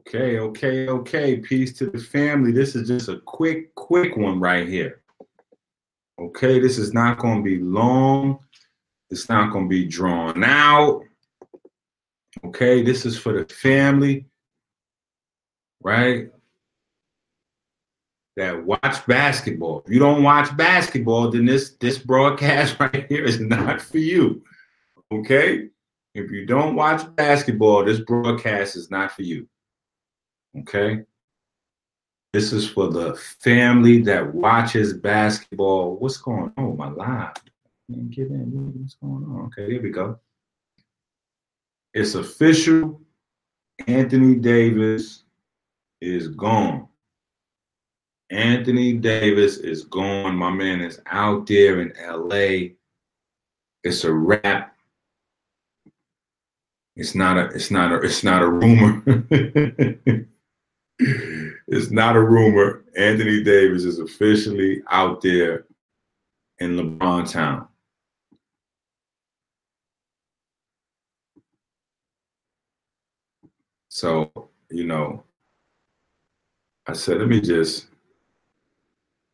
Okay, okay, okay. Peace to the family. This is just a quick, quick one right here. Okay, this is not going to be long. It's not going to be drawn out. Okay, this is for the family, right? That watch basketball. If you don't watch basketball, then this this broadcast right here is not for you. Okay? If you don't watch basketball, this broadcast is not for you. Okay? This is for the family that watches basketball. What's going on? With my live. Get in. What's going on? Okay, here we go. It's official. Anthony Davis is gone. Anthony Davis is gone. My man is out there in LA. It's a wrap. It's not a it's not a it's not a rumor. it's not a rumor. Anthony Davis is officially out there in LeBron Town. So, you know, I said, let me just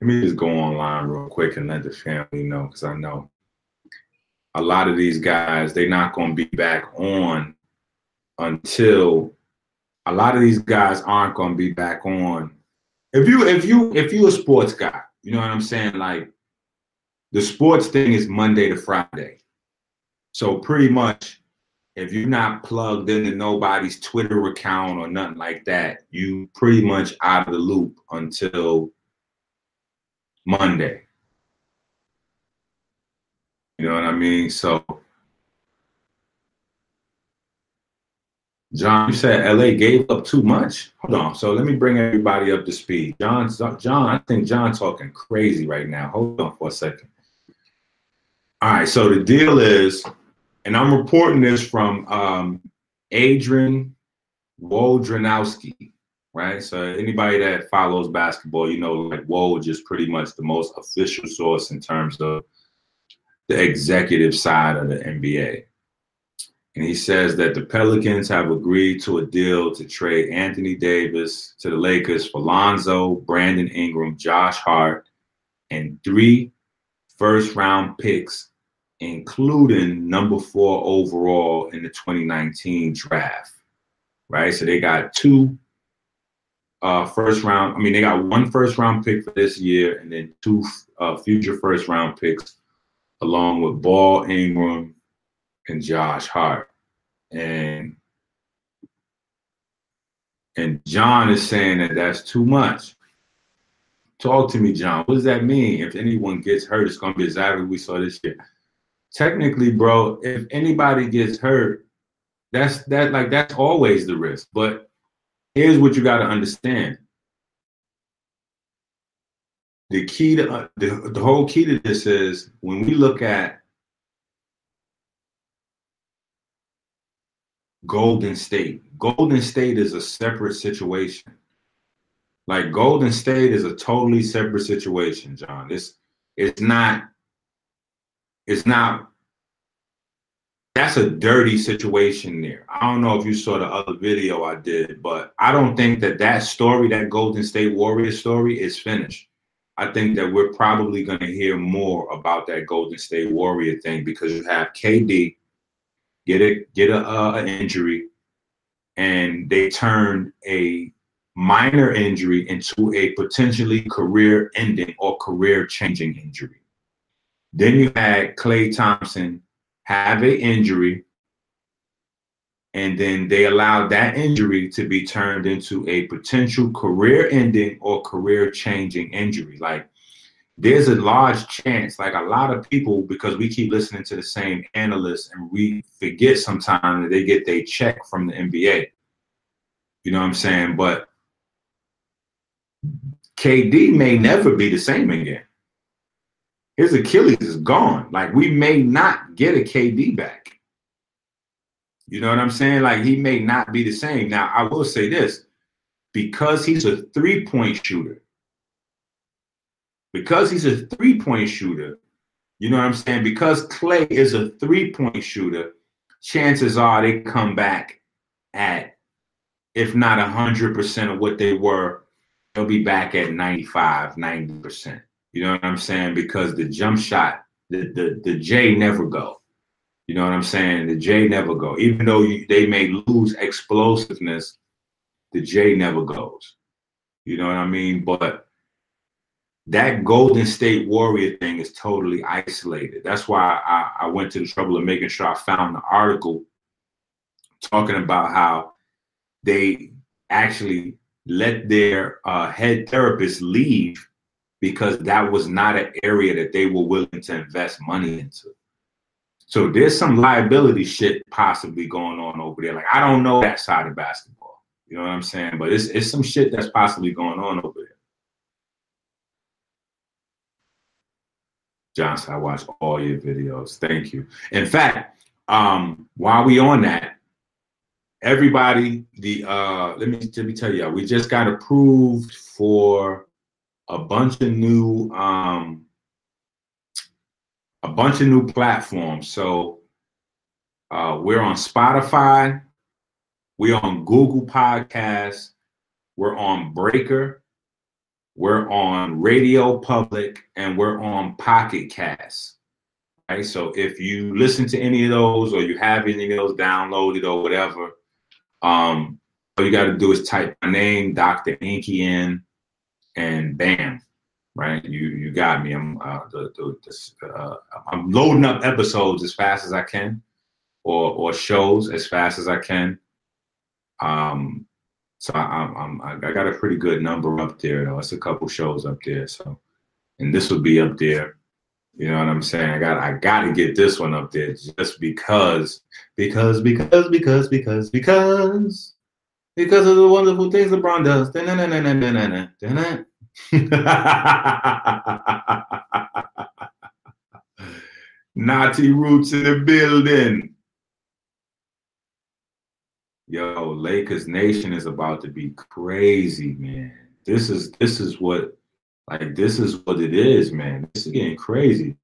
let me just go online real quick and let the family know because I know a lot of these guys, they're not going to be back on until a lot of these guys aren't going to be back on. If you if you if you're a sports guy, you know what I'm saying? Like the sports thing is Monday to Friday. So pretty much if you're not plugged into nobody's Twitter account or nothing like that, you pretty much out of the loop until Monday. You know what I mean? So, John, you said LA gave up too much. Hold on. So let me bring everybody up to speed. John, John, I think John talking crazy right now. Hold on for a second. All right. So the deal is, and I'm reporting this from um, Adrian Wojnarowski, right? So anybody that follows basketball, you know, like Woj is pretty much the most official source in terms of the executive side of the NBA. And he says that the Pelicans have agreed to a deal to trade Anthony Davis to the Lakers for Lonzo, Brandon Ingram, Josh Hart, and three first round picks, including number four overall in the 2019 draft. Right? So they got two uh, first round. I mean, they got one first round pick for this year and then two uh, future first round picks along with Ball Ingram and Josh Hart. And and John is saying that that's too much. Talk to me, John. What does that mean? If anyone gets hurt, it's going to be exactly we saw this year. Technically, bro, if anybody gets hurt, that's that like that's always the risk. But here's what you got to understand: the key to uh, the, the whole key to this is when we look at Golden State. Golden State is a separate situation. Like Golden State is a totally separate situation, John. It's it's not it's not that's a dirty situation there. I don't know if you saw the other video I did, but I don't think that that story, that Golden State Warriors story, is finished. I think that we're probably going to hear more about that Golden State Warrior thing because you have KD get a get a uh, an injury, and they turned a minor injury into a potentially career-ending or career-changing injury. Then you had Klay Thompson have a injury, and then they allowed that injury to be turned into a potential career ending or career changing injury. Like there's a large chance, like a lot of people, because we keep listening to the same analysts and we forget sometimes that they get their check from the NBA. You know what I'm saying? But KD may never be the same again. His Achilles is gone. Like we may not get a KD back. You know what I'm saying? Like he may not be the same. Now, I will say this because he's a three point shooter, because he's a three point shooter, you know what I'm saying? Because Klay is a three point shooter, chances are they come back at if not 100% of what they were, they'll be back at 95, 90%. You know what I'm saying? Because the jump shot, the the, the J never go. You know what I'm saying? The J never go. Even though you, they may lose explosiveness, the J never goes. You know what I mean? But that Golden State Warrior thing is totally isolated. That's why I, I went to the trouble of making sure I found the article talking about how they actually let their uh, head therapist leave because that was not an area that they were willing to invest money into. So there's some liability shit possibly going on over there. Like I don't know that side of basketball. You know what I'm saying? But it's it's some shit that's possibly going on over there. Johnson, I watch all your videos. Thank you. In fact, um, while we on that, everybody, the uh, let me let me tell you, we just got approved for a bunch of new um, a bunch of new platforms. So uh, we're on Spotify, we're on Google Podcasts, we're on Breaker, we're on Radio Public, and we're on Pocket Cast. Right. So if you listen to any of those or you have any of those downloaded or whatever, um, all you got to do is type my name, Dr. Inky in, and bam, right? You you got me. I'm uh, the, the, uh, I'm loading up episodes as fast as I can, or or shows as fast as I can. Um, so I, I'm I got a pretty good number up there though. It's a couple shows up there. So, and this will be up there. You know what I'm saying? I got I got to get this one up there just because because because because because because because of the wonderful things LeBron does. Naughty roots in the building. Yo, Lakers Nation is about to be crazy, man. This is this is what like this is what it is, man. This is getting crazy.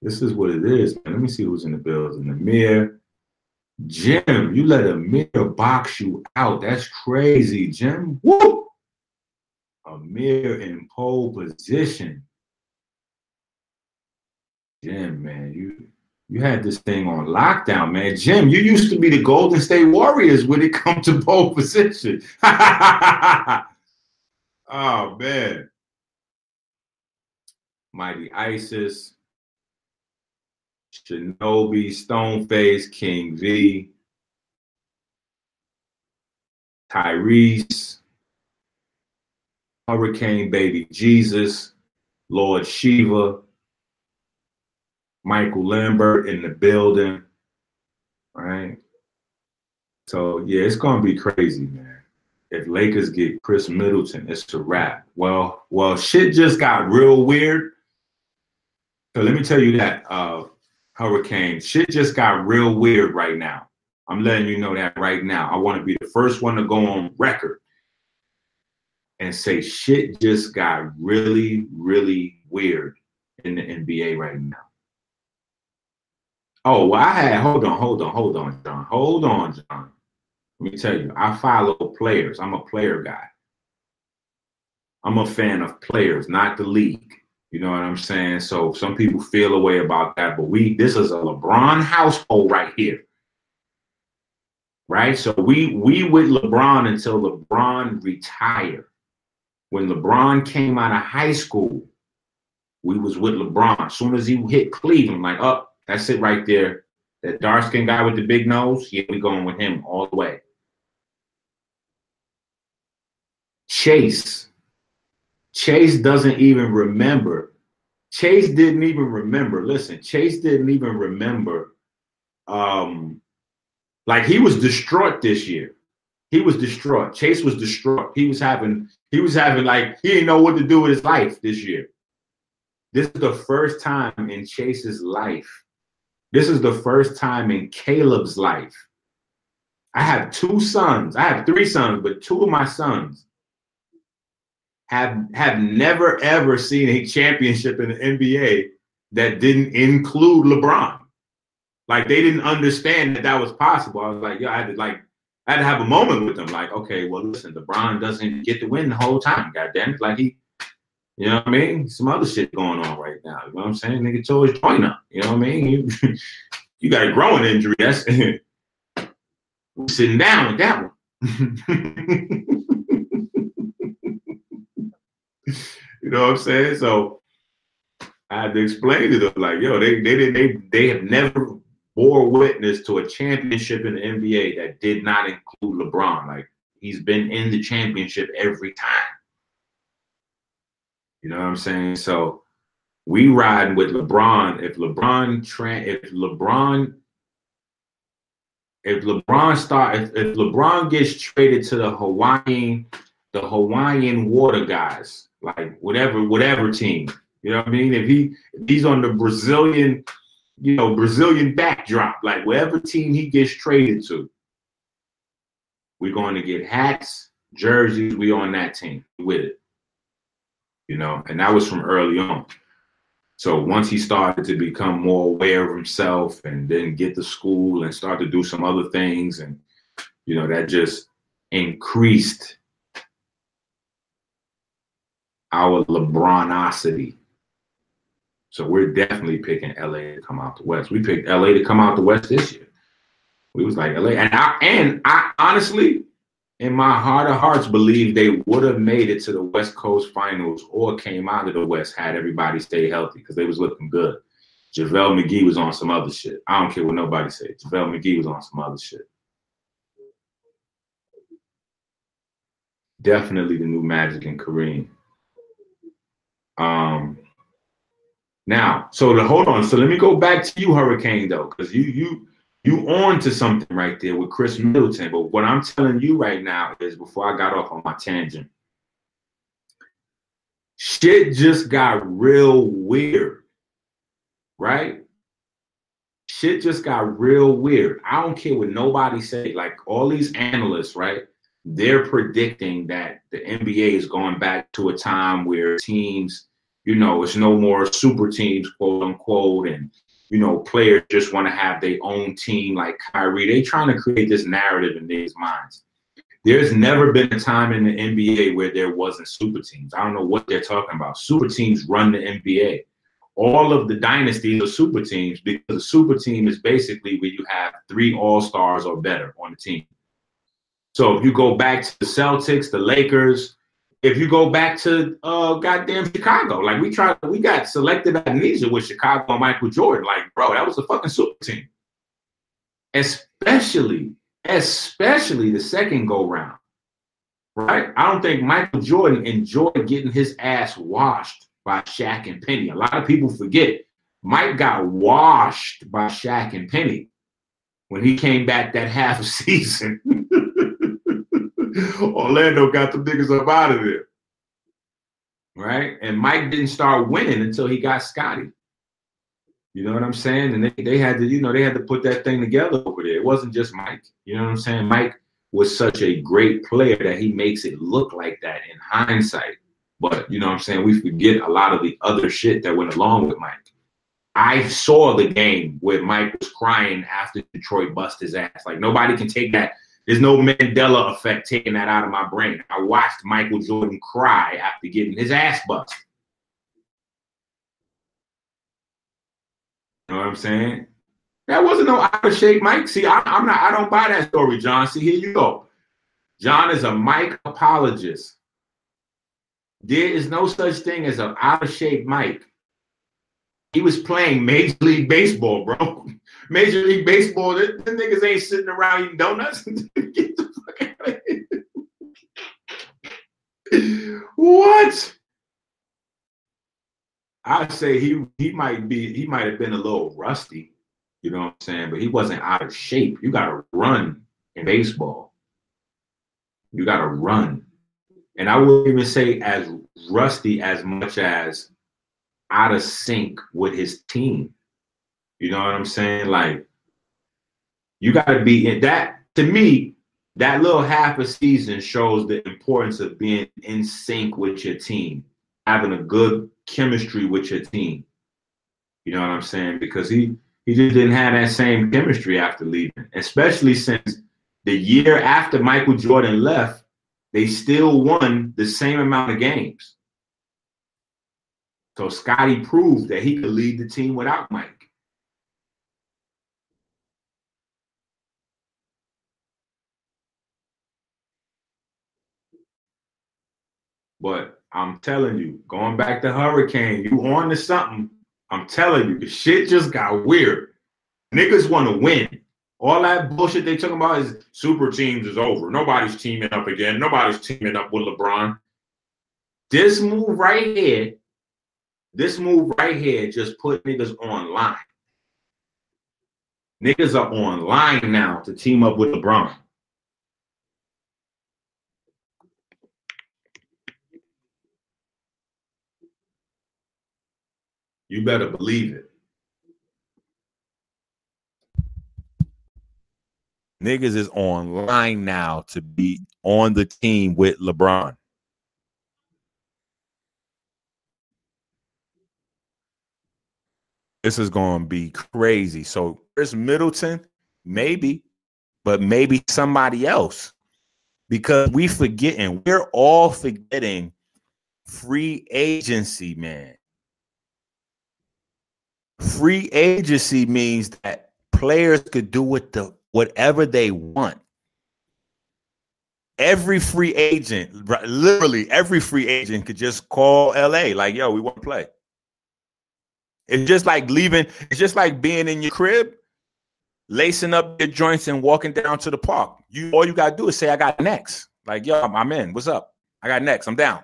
This is what it is, man. Let me see who's in the building. The mirror. Jim, you let a mirror box you out. That's crazy, Jim. Woo! Amir in pole position. Jim, man, you you had this thing on lockdown, man. Jim, you used to be the Golden State Warriors when it comes to pole position. oh man. Mighty Isis, Shinobi, Stoneface, King V, Tyrese, Hurricane Baby Jesus, Lord Shiva, Michael Lambert in the building, right? So yeah, it's gonna be crazy, man. If Lakers get Khris Middleton, it's a wrap. Well, well, shit just got real weird. So let me tell you that, uh, Hurricane, shit just got real weird right now. I'm letting you know that right now. I want to be the first one to go on record and say shit just got really, really weird in the NBA right now. Oh, well, I had hold on, hold on, hold on, John. Hold on, John. Let me tell you, I follow players. I'm a player guy. I'm a fan of players, not the league. You know what I'm saying? So some people feel a way about that, but we this is a LeBron household right here. Right? So we we with LeBron until LeBron retired when LeBron came out of high school, we was with LeBron. As soon as he hit Cleveland, like, oh, that's it right there. That dark skinned guy with the big nose, yeah, we going with him all the way. Chase. Chase doesn't even remember. Chase didn't even remember. Listen, Chase didn't even remember. Um, like he was distraught this year. He was distraught. Chase was distraught. He was having he was having like he didn't know what to do with his life this year. This is the first time in Chase's life. This is the first time in Caleb's life. I have two sons. I have three sons, but two of my sons have have never ever seen a championship in the NBA that didn't include LeBron. Like they didn't understand that that was possible. I was like, yo, I had to like I had to have a moment with them, like, okay, well, listen, LeBron doesn't get to win the whole time. God damn it, like he, you know what I mean? Some other shit going on right now. You know what I'm saying? Nigga tore his joint up. You know what I mean? You, you got a growing injury. That's sitting down with that one. you know what I'm saying? So I had to explain to them, like, yo, they they didn't they they have never bore witness to a championship in the NBA that did not include LeBron. Like he's been in the championship every time. You know what I'm saying? So we ride with LeBron. If LeBron if LeBron if LeBron start if, if LeBron gets traded to the Hawaiian the Hawaiian water guys, like whatever whatever team, you know what I mean? If he if he's on the Brazilian you know, Brazilian backdrop, like whatever team he gets traded to, we're going to get hats, jerseys. We on that team with it, you know, and that was from early on. So once he started to become more aware of himself and then get to school and start to do some other things, and you know, that just increased our LeBronosity so we're definitely picking LA to come out the West. We picked LA to come out the West this year. We was like LA, and I and I honestly, in my heart of hearts, believe they would have made it to the West Coast Finals or came out of the West had everybody stayed healthy because they was looking good. JaVale McGee was on some other shit. I don't care what nobody said. JaVale McGee was on some other shit. Definitely the new Magic and Kareem. Um, now, so hold on, so let me go back to you, Hurricane, though, because you you you on to something right there with Khris Middleton. But what I'm telling you right now is before I got off on my tangent, shit just got real weird, right? Shit just got real weird. I don't care what nobody say. Like all these analysts, right? They're predicting that the NBA is going back to a time where teams you know, it's no more super teams, quote unquote, and you know, players just want to have their own team like Kyrie. They trying to create this narrative in these minds. There's never been a time in the NBA where there wasn't super teams. I don't know what they're talking about. Super teams run the NBA. All of the dynasties are super teams because a super team is basically where you have three all stars or better on the team. So if you go back to the Celtics, the Lakers, if you go back to uh goddamn Chicago, like we tried, we got selective amnesia with Chicago and Michael Jordan. Like, bro, that was a fucking super team. Especially, especially the second go round. Right? I don't think Michael Jordan enjoyed getting his ass washed by Shaq and Penny. A lot of people forget Mike got washed by Shaq and Penny when he came back that half a season. Orlando got the niggas up out of there. Right? And Mike didn't start winning until he got Scottie. You know what I'm saying? And they, they had to, you know, they had to put that thing together over there. It wasn't just Mike. You know what I'm saying? Mike was such a great player that he makes it look like that in hindsight. But you know what I'm saying? We forget a lot of the other shit that went along with Mike. I saw the game where Mike was crying after Detroit bust his ass. Like nobody can take that there's no Mandela effect taking that out of my brain. I watched Michael Jordan cry after getting his ass busted. You know what I'm saying? That wasn't no out of shape Mike. See, I, am not. I don't buy that story, John. See, here you go. John is a Mike apologist. There is no such thing as an out of shape Mike. He was playing Major League Baseball, bro. Major League Baseball, the, niggas ain't sitting around eating donuts. Get the fuck out of here. what? I'd say he he might be he might have been a little rusty, you know what I'm saying, but he wasn't out of shape. You gotta run in baseball. You gotta run. And I wouldn't even say as rusty as much as out of sync with his team. You know what I'm saying? Like, you got to be in that. To me, that little half a season shows the importance of being in sync with your team, having a good chemistry with your team. You know what I'm saying? Because he he just didn't have that same chemistry after leaving, especially since the year after Michael Jordan left, they still won the same amount of games. So Scottie proved that he could lead the team without Mike. But I'm telling you, going back to Hurricane, you on to something. I'm telling you, the shit just got weird. Niggas want to win. All that bullshit they talking about is super teams is over. Nobody's teaming up again. Nobody's teaming up with LeBron. This move right here, this move right here just put niggas online. Niggas are online now to team up with LeBron. You better believe it. Niggas is online now to be on the team with LeBron. This is going to be crazy. So, Khris Middleton, maybe, but maybe somebody else. Because we forgetting, we're all forgetting free agency, man. Free agency means that players could do what the whatever they want. Every free agent, literally every free agent could just call LA like, yo, we want to play. It's just like leaving, it's just like being in your crib, lacing up your joints and walking down to the park. You all you gotta do is say, I got next. Like, yo, I'm in. What's up? I got next. I'm down.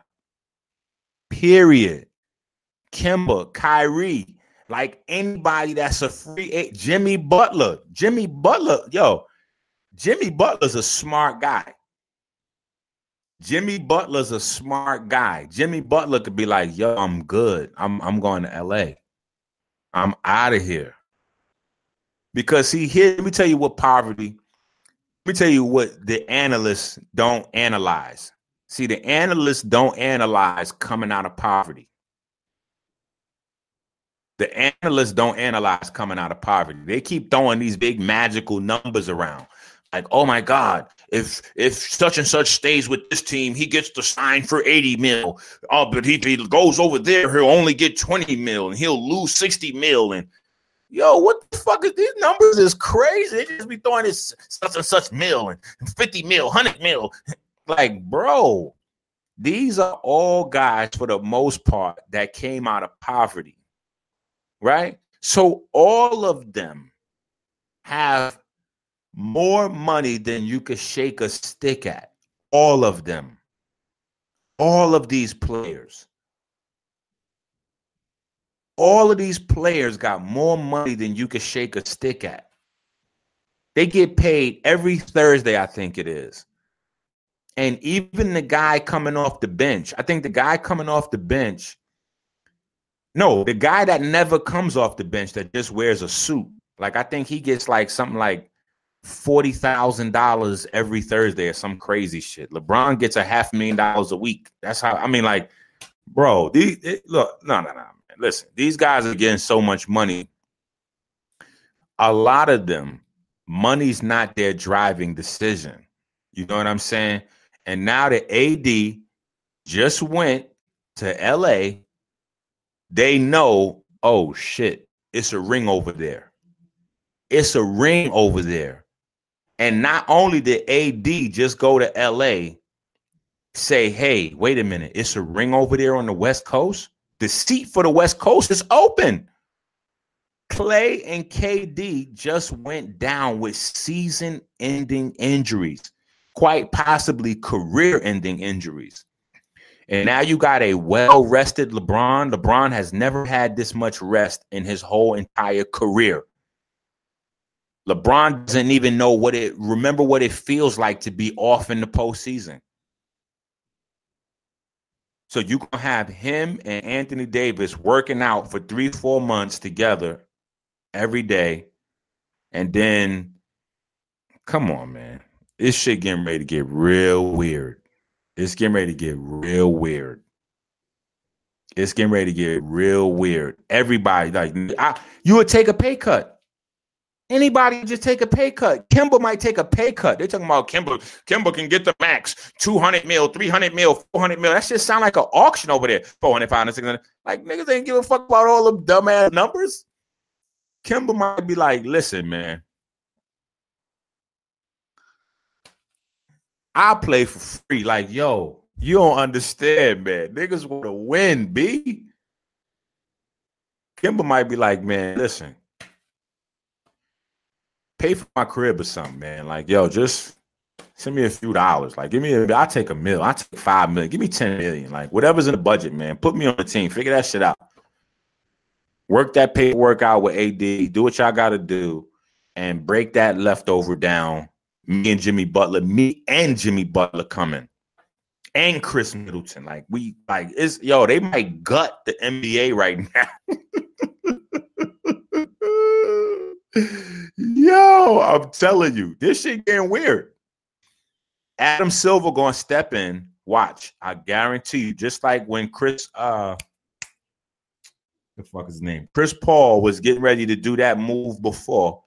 Period. Kemba, Kyrie, like anybody that's a free agent. Jimmy Butler. Jimmy Butler, yo, Jimmy Butler's a smart guy. Jimmy Butler's a smart guy. Jimmy Butler could be like, yo, I'm good. I'm I'm going to LA. I'm out of here. Because see, here, let me tell you what poverty, let me tell you what the analysts don't analyze. See, the analysts don't analyze coming out of poverty. The analysts don't analyze coming out of poverty. They keep throwing these big magical numbers around. Like, oh my God, if if such and such stays with this team, he gets to sign for 80 mil. Oh, but if he goes over there, he'll only get 20 mil and he'll lose 60 mil. And yo, what the fuck is these numbers is crazy. They just be throwing this such and such mil and 50 mil, 100 mil. Like, bro, these are all guys for the most part that came out of poverty right? So all of them have more money than you could shake a stick at. All of them. All of these players. All of these players got more money than you could shake a stick at. They get paid every Thursday, I think it is. And even the guy coming off the bench, I think the guy coming off the bench no, the guy that never comes off the bench that just wears a suit. Like I think he gets like something like forty thousand dollars every Thursday or some crazy shit. LeBron gets a half million dollars a week. That's how I mean, like, bro. These it, look, no, no, no. Man. Listen, these guys are getting so much money. A lot of them, money's not their driving decision. You know what I'm saying? And now the AD just went to LA they know, oh shit, it's a ring over there. It's a ring over there. And not only did AD just go to LA, say, hey, wait a minute, it's a ring over there on the West Coast. The seat for the West Coast is open. Klay and KD just went down with season ending injuries, quite possibly career ending injuries. And now you got a well rested LeBron. LeBron has never had this much rest in his whole entire career. LeBron doesn't even know what it remember what it feels like to be off in the postseason. So you can have him and Anthony Davis working out for three, four months together every day. And then come on, man. This shit getting ready to get real weird. It's getting ready to get real weird. It's getting ready to get real weird. Everybody, like, I, you would take a pay cut. Anybody just take a pay cut. Kemba might take a pay cut. They're talking about Kemba. Kemba can get the max 200 mil, 300 mil, 400 mil. That shit sound like an auction over there. 400, 500, 600. Like niggas ain't give a fuck about all them dumbass numbers. Kemba might be like, listen, man. I play for free. Like, yo, you don't understand, man. Niggas want to win, B. Kemba might be like, man, listen, pay for my crib or something, man. Like, yo, just send me a few dollars. Like, give me a, I'll take a mill. I'll take five million. Give me 10 million. Like, whatever's in the budget, man. Put me on the team. Figure that shit out. Work that paperwork out with AD. Do what y'all got to do and break that leftover down. Me and Jimmy Butler, me and Jimmy Butler coming. And Khris Middleton. Like, we, like, it's, yo, they might gut the NBA right now. Yo, I'm telling you, this shit getting weird. Adam Silver gonna step in. Watch, I guarantee you. Just like when Chris, uh, the fuck is his name? Chris Paul was getting ready to do that move before,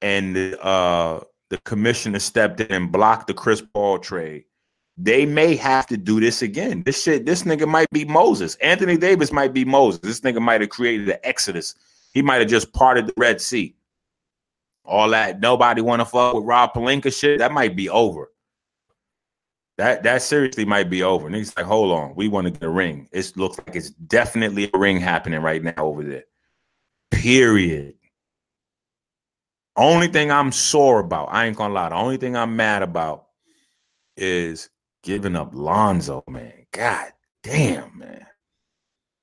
and uh the commissioner stepped in and blocked the Chris Paul trade. They may have to do this again. This shit, this nigga might be Moses. Anthony Davis might be Moses. This nigga might have created the Exodus. He might have just parted the Red Sea all that nobody want to fuck with Rob Pelinka shit, that might be over. That that seriously might be over. He's like, hold on, we want to get a ring. It looks like it's definitely a ring happening right now over there. Period. Only thing I'm sore about, I ain't gonna lie, the only thing I'm mad about is giving up Lonzo, man. God damn, man.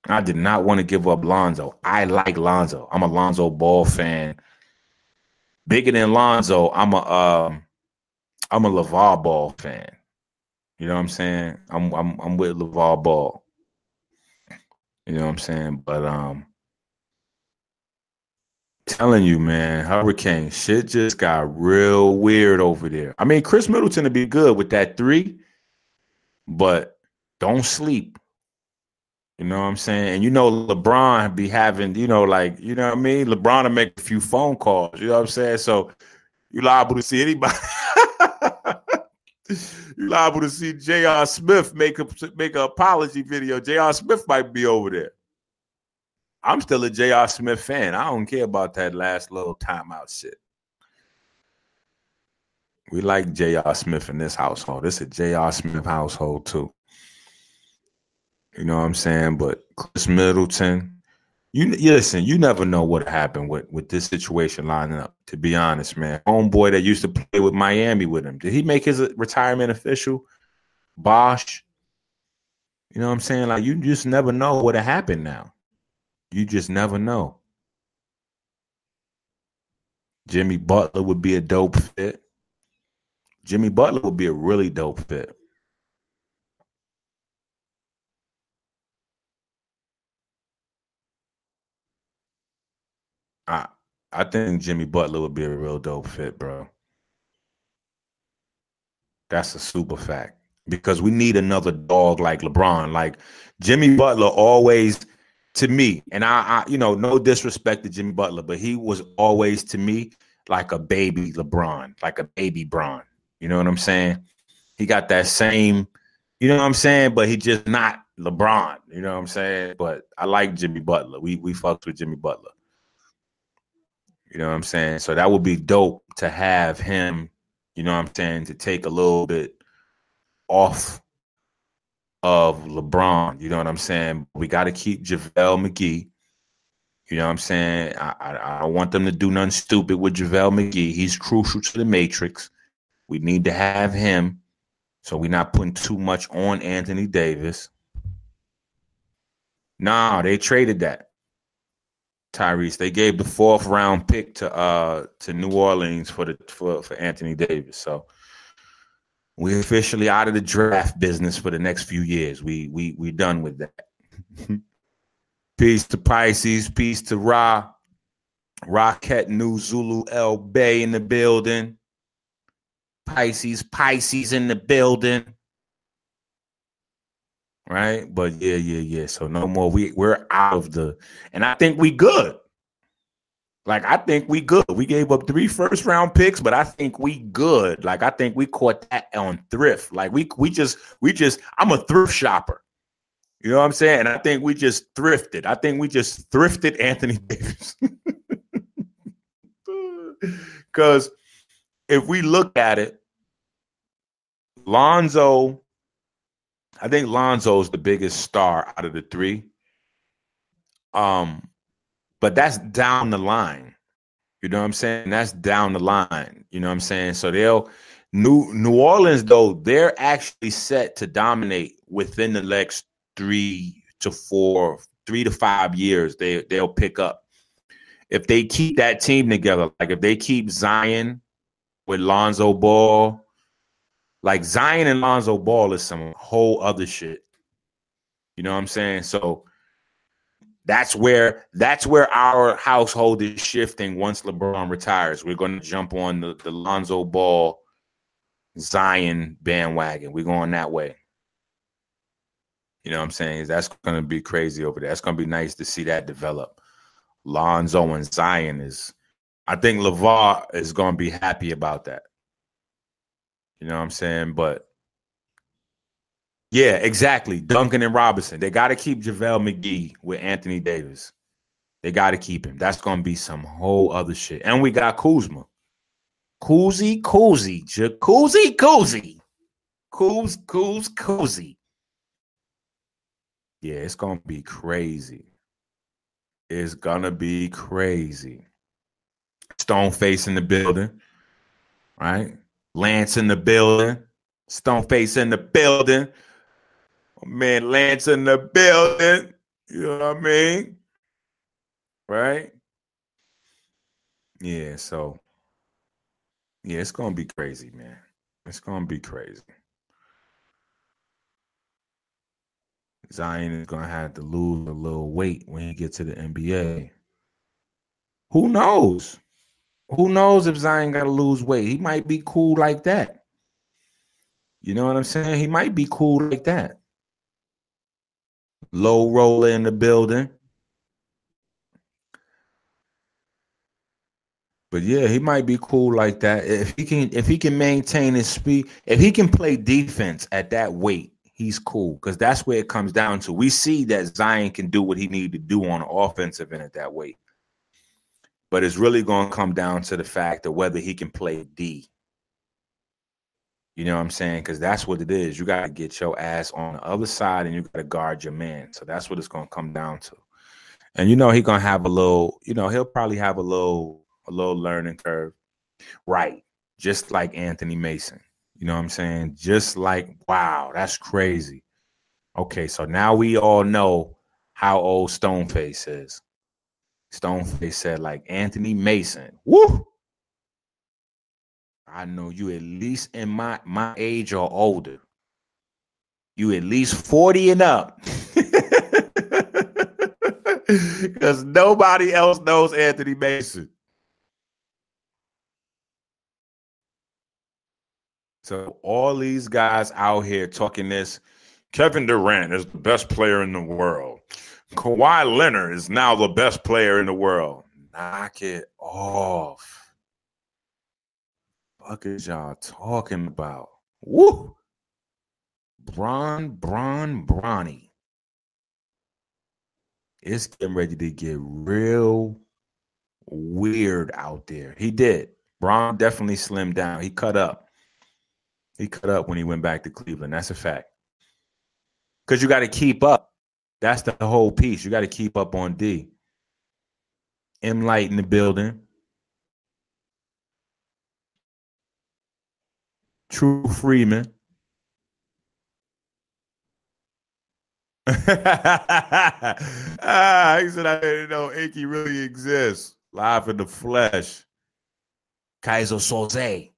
I did not want to give up Lonzo. I like Lonzo. I'm a Lonzo Ball fan bigger than Lonzo, I'm a um, I'm a LaVar Ball fan. You know what I'm saying? I'm I'm I'm with LaVar Ball. You know what I'm saying? But um telling you, man, Hurricane, shit just got real weird over there. I mean, Khris Middleton to be good with that three, but don't sleep. You know what I'm saying? And you know LeBron be having, you know, like, you know what I mean? LeBron will make a few phone calls. You know what I'm saying? So you liable to see anybody. you liable to see J.R. Smith make a make an apology video. J.R. Smith might be over there. I'm still a J.R. Smith fan. I don't care about that last little timeout shit. We like J.R. Smith in this household. This is a J.R. Smith household too. You know what I'm saying? But Khris Middleton, you, listen, you never know what happened with, with this situation lining up, to be honest, man. Homeboy that used to play with Miami with him. Did he make his uh, retirement official? Bosh. You know what I'm saying? Like you just never know what happened now. You just never know. Jimmy Butler would be a dope fit. Jimmy Butler would be a really dope fit. I I think Jimmy Butler would be a real dope fit, bro. That's a super fact because we need another dog like LeBron. Like Jimmy Butler always to me, and I, I, you know, no disrespect to Jimmy Butler, but he was always to me like a baby LeBron, like a baby Bron. You know what I'm saying? He got that same, you know what I'm saying, but he just not LeBron. You know what I'm saying? But I like Jimmy Butler. We we fucked with Jimmy Butler. You know what I'm saying? So that would be dope to have him, you know what I'm saying, to take a little bit off of LeBron. You know what I'm saying? We got to keep JaVale McGee. You know what I'm saying? I, I, I don't want them to do nothing stupid with JaVale McGee. He's crucial to the matrix. We need to have him. So we're not putting too much on Anthony Davis. Nah, they traded that. Tyrese. They gave the fourth round pick to uh to New Orleans for the for, for Anthony Davis. So we're officially out of the draft business for the next few years. We we we done with that. peace to Pisces, peace to Ra. Rocket New Zulu L Bay in the building. Pisces, Pisces in the building right? But yeah, yeah, yeah. So no more. We we're out of the, and I think we good. Like I think we good. We gave up three first round picks, but I think we good. Like I think we caught that on thrift. Like we we just we just I'm a thrift shopper. You know what I'm saying? I think we just thrifted. I think we just thrifted Anthony Davis. Cuz if we look at it, Lonzo I think Lonzo's the biggest star out of the 3. Um but that's down the line. You know what I'm saying? That's down the line. You know what I'm saying? So they'll New New Orleans though they're actually set to dominate within the next three to four, three to five years. They they'll pick up if they keep that team together. Like if they keep Zion with Lonzo Ball, like Zion and Lonzo Ball is some whole other shit. You know what I'm saying? So that's where that's where our household is shifting once LeBron retires. We're going to jump on the, the Lonzo Ball Zion bandwagon. We're going that way. You know what I'm saying? That's going to be crazy over there. That's going to be nice to see that develop. Lonzo and Zion is, I think LaVar is going to be happy about that. You know what I'm saying? But yeah, exactly. Duncan and Robinson. They got to keep JaVale McGee with Anthony Davis. They got to keep him. That's going to be some whole other shit. And we got Kuzma. Koozie, Koozie, Jacuzzi, Koozie. Kooz, Kooz, Koozie. Yeah, it's going to be crazy. It's going to be crazy. Stoneface in the building, right? Lance in the building. Stoneface in the building man Lance in the building. You know what I mean? Right? Yeah, so yeah, it's gonna be crazy, man. It's gonna be crazy. Zion is gonna have to lose a little weight when he gets to the NBA. Who knows? Who knows if Zion got to lose weight? He might be cool like that. You know what I'm saying? He might be cool like that. Low roller in the building. But yeah, he might be cool like that. If he can if he can maintain his speed, if he can play defense at that weight, he's cool. Because that's where it comes down to. We see that Zion can do what he need to do on the offensive end at that weight. But it's really going to come down to the fact of whether he can play D. You know what I'm saying? Because that's what it is. You got to get your ass on the other side and you got to guard your man. So that's what it's going to come down to. And you know he's going to have a little, you know, he'll probably have a little a little learning curve. Right. Just like Anthony Mason. You know what I'm saying? Just like wow, that's crazy. Okay, so now we all know how old Stoneface is. Stoneface said like Anthony Mason. Woo! I know you at least in my my age or older. You at least 40 and up. Because nobody else knows Anthony Mason. So all these guys out here talking this, Kevin Durant is the best player in the world. Kawhi Leonard is now the best player in the world. Knock it off fuck is y'all talking about? Woo! Bron, Bron, Bronny. It's getting ready to get real weird out there. He did. Bron definitely slimmed down. He cut up. He cut up when he went back to Cleveland. That's a fact. Because you got to keep up. That's the whole piece. You got to keep up on D. M Light in the building. True Freeman. ah, he said I didn't know Inky really exists. Live in the flesh. Kaiser Soze.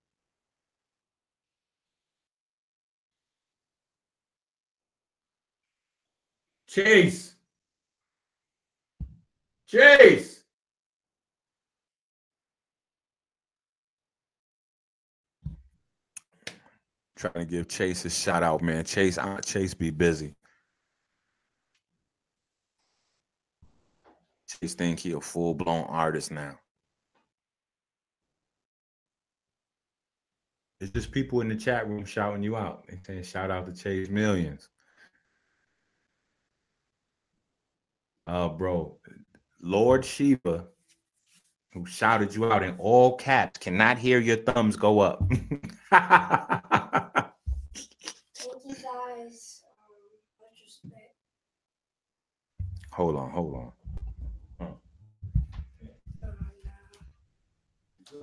Chase. Chase. Trying to give Chase his shout out, man. Chase, I Chase be busy. Chase think he a full blown artist now. It's just people in the chat room shouting you out. They saying shout out to Chase Millions. Uh bro, Lord Shiva, who shouted you out in all caps, cannot hear your thumbs go up. hold on, hold on.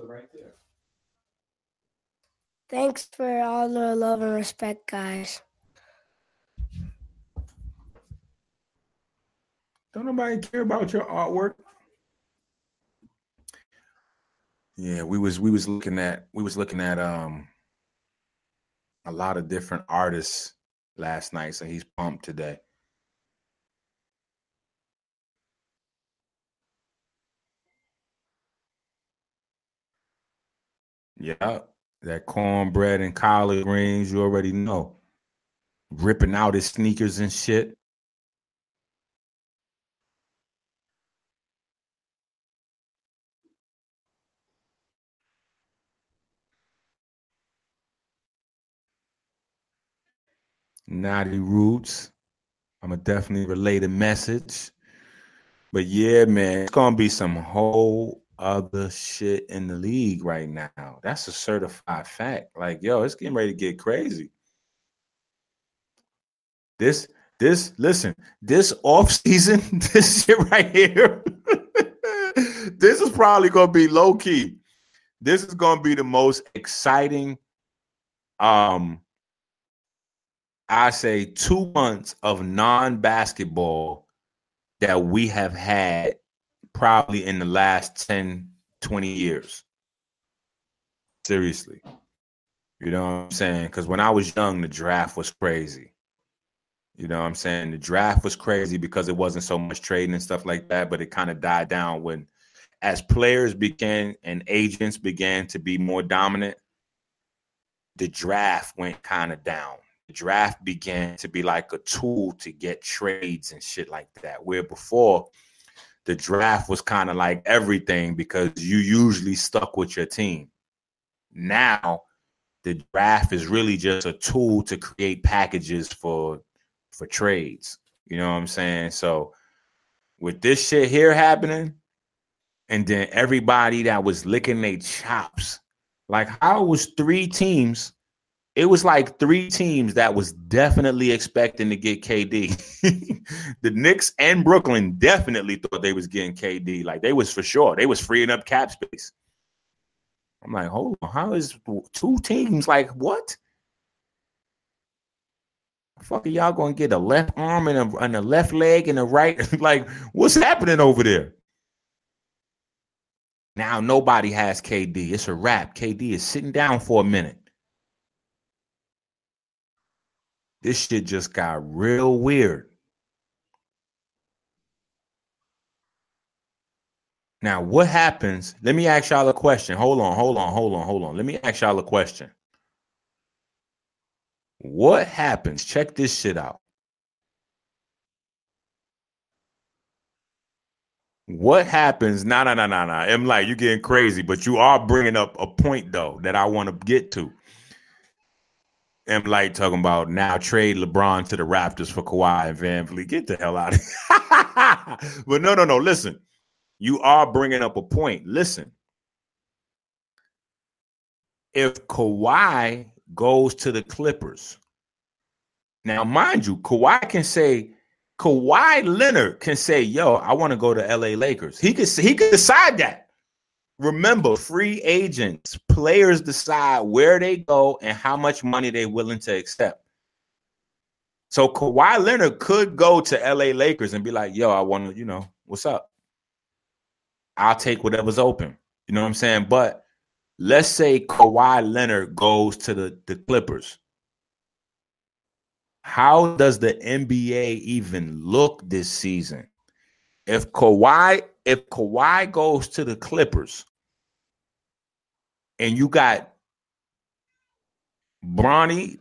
Right there. Thanks for all the love and respect, guys. Don't nobody care about your artwork. Yeah, we was we was looking at we was looking at um a lot of different artists last night, so he's pumped today. Yeah, that cornbread and collard greens, you already know. Ripping out his sneakers and shit. Naughty Roots. I'm gonna definitely relay the message. But yeah, man, it's gonna be some whole other shit in the league right now. That's a certified fact. Like, yo, it's getting ready to get crazy. This, this, listen, this off season, this shit right here, this is probably gonna be low key. This is gonna be the most exciting um I say two months of non-basketball that we have had probably in the last 10, 20 years. Seriously. You know what I'm saying? Because when I was young, the draft was crazy. You know what I'm saying? The draft was crazy because it wasn't so much trading and stuff like that, but it kind of died down when as players began and agents began to be more dominant, the draft went kind of down. Draft began to be like a tool to get trades and shit like that. Where before the draft was kind of like everything because you usually stuck with your team. Now, the draft is really just a tool to create packages for for trades. You know what I'm saying? So with this shit here happening, and then everybody that was licking their chops, like how was three teams it was like three teams that was definitely expecting to get KD. the Knicks and Brooklyn definitely thought they was getting KD. Like they was for sure. They was freeing up cap space. I'm like, hold on, how is two teams like what? Fuck are y'all gonna get a left arm and a, and a left leg and a right? like, what's happening over there? Now nobody has KD. It's a wrap. KD is sitting down for a minute. This shit just got real weird. Now, what happens? Let me ask y'all a question. Hold on, hold on, hold on, hold on. Let me ask y'all a question. What happens? Check this shit out. What happens? Nah, nah, nah, nah, nah. I'm like, you're getting crazy, but you are bringing up a point, though, that I want to get to. M Light talking about now trade LeBron to the Raptors for Kawhi and VanVleet. Get the hell out of here. but no, no, no. Listen, you are bringing up a point. Listen, if Kawhi goes to the Clippers, now mind you, Kawhi can say, Kawhi Leonard can say, "Yo, I want to go to LA Lakers." He could he could decide that. Remember, free agents, players decide where they go and how much money they're willing to accept. So Kawhi Leonard could go to LA Lakers and be like, yo, I want to, you know, what's up? I'll take whatever's open. You know what I'm saying? But let's say Kawhi Leonard goes to the, the Clippers. How does the NBA even look this season? If Kawhi if Kawhi goes to the Clippers and you got Bronny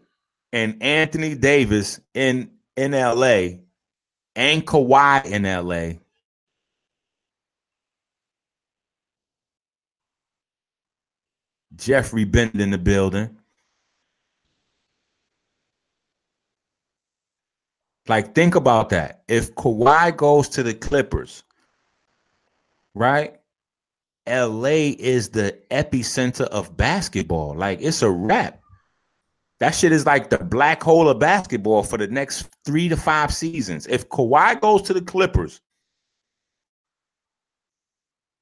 and Anthony Davis in in LA and Kawhi in LA. Jeffrey Bend in the building. Like, think about that. If Kawhi goes to the Clippers, right? LA is the epicenter of basketball. Like, it's a wrap. That shit is like the black hole of basketball for the next three to five seasons. If Kawhi goes to the Clippers,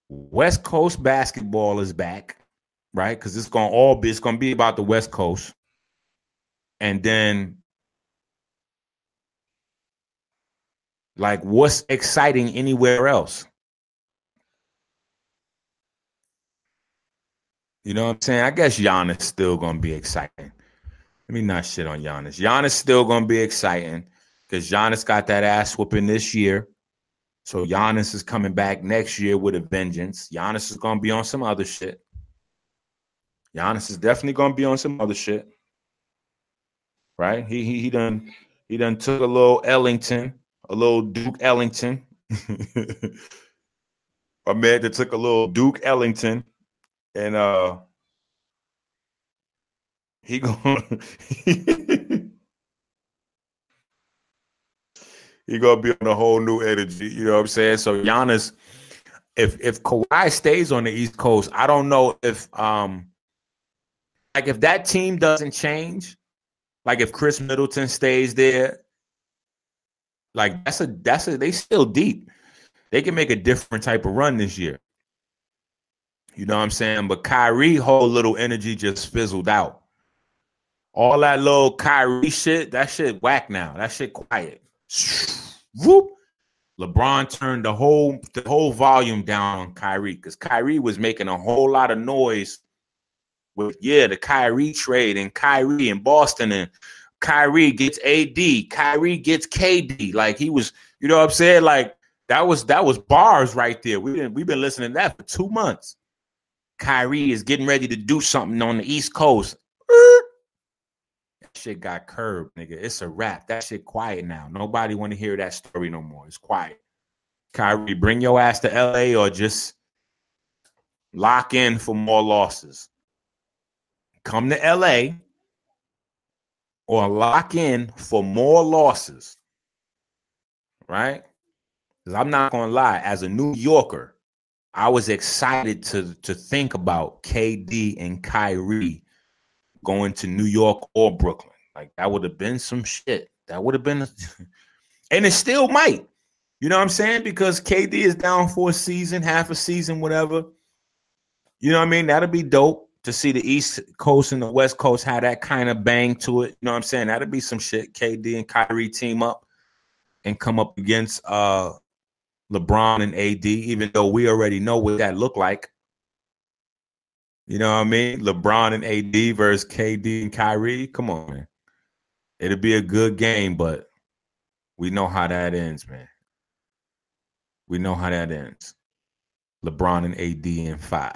West Coast basketball is back, right? Because it's gonna all be it's gonna be about the West Coast, and then like what's exciting anywhere else? You know what I'm saying? I guess Giannis still gonna be exciting. Let me not shit on Giannis. Giannis still gonna be exciting because Giannis got that ass whooping this year. So Giannis is coming back next year with a vengeance. Giannis is gonna be on some other shit. Giannis is definitely gonna be on some other shit. Right? He he he done he done took a little Ellington, a little Duke Ellington. a man that took a little Duke Ellington and uh he going he gonna be on a whole new energy. You know what I'm saying? So Giannis, if if Kawhi stays on the East Coast, I don't know if um like if that team doesn't change, like if Khris Middleton stays there, like that's a that's a they still deep. They can make a different type of run this year. You know what I'm saying? But Kyrie whole little energy just fizzled out. All that little Kyrie shit, that shit whack now. That shit quiet. Whoop. LeBron turned the whole the whole volume down on Kyrie because Kyrie was making a whole lot of noise with yeah the Kyrie trade and Kyrie in Boston and Kyrie gets AD, Kyrie gets KD. Like he was, you know what I'm saying? Like that was that was bars right there. We didn't, we've been listening to that for two months. Kyrie is getting ready to do something on the East Coast. That shit got curbed, nigga. It's a wrap. That shit quiet now. Nobody want to hear that story no more. It's quiet. Kyrie, bring your ass to LA or just lock in for more losses. Come to LA or lock in for more losses. Right? Because I'm not gonna lie, as a New Yorker, I was excited to to think about KD and Kyrie going to New York or Brooklyn. Like that would have been some shit. That would have been, and it still might. You know what I'm saying? Because KD is down for a season, half a season, whatever. You know what I mean? That'd be dope to see the East Coast and the West Coast have that kind of bang to it. You know what I'm saying? That'd be some shit. KD and Kyrie team up and come up against uh LeBron and AD, even though we already know what that looked like. You know what I mean? LeBron and AD versus KD and Kyrie. Come on, man. It'll be a good game, but we know how that ends, man. We know how that ends. LeBron and AD in five.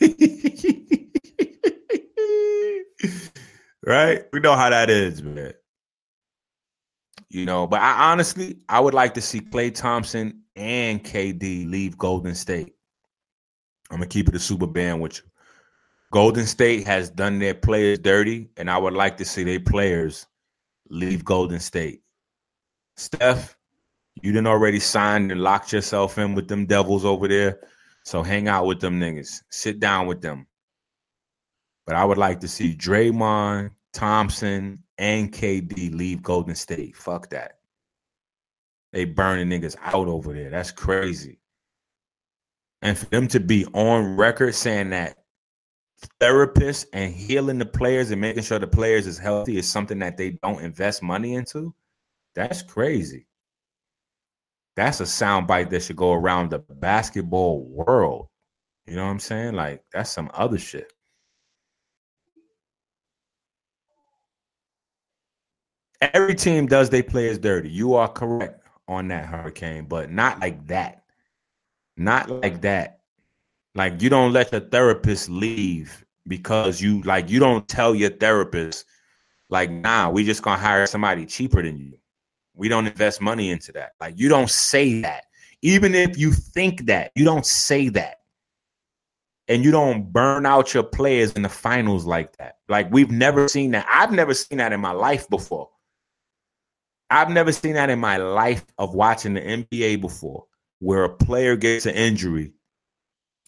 right? We know how that ends, man. You know, but I honestly, I would like to see Klay Thompson and KD leave Golden State. I'm gonna keep it a super band with you. Golden State has done their players dirty, and I would like to see their players leave Golden State. Steph, you didn't already signed and locked yourself in with them devils over there. So hang out with them niggas. Sit down with them. But I would like to see Draymond, Thompson, and KD leave Golden State. Fuck that. They burning niggas out over there. That's crazy. And for them to be on record saying that therapists and healing the players and making sure the players is healthy is something that they don't invest money into, that's crazy. That's a soundbite that should go around the basketball world. You know what I'm saying? Like that's some other shit. Every team does they players dirty. You are correct on that hurricane, but not like that. Not like that. Like you don't let your therapist leave because you like you don't tell your therapist like nah, we just gonna hire somebody cheaper than you. We don't invest money into that. Like you don't say that. Even if you think that, you don't say that. And you don't burn out your players in the finals like that. Like we've never seen that. I've never seen that in my life before. I've never seen that in my life of watching the NBA before, where a player gets an injury.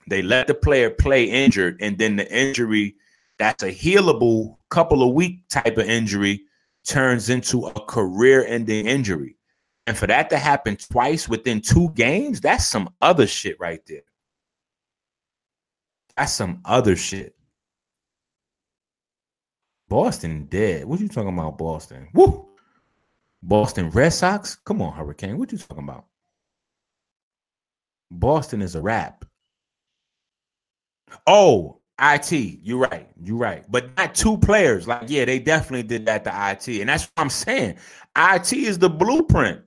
They let the player play injured, and then the injury that's a healable couple of week type of injury turns into a career ending injury. And for that to happen twice within two games, that's some other shit right there. That's some other shit. Boston dead. What you talking about, Boston? Woo! Boston Red Sox? Come on, Hurricane. What you talking about? Boston is a wrap. Oh, IT. You're right. You're right. But not two players. Like, yeah, they definitely did that to IT. And that's what I'm saying. IT is the blueprint.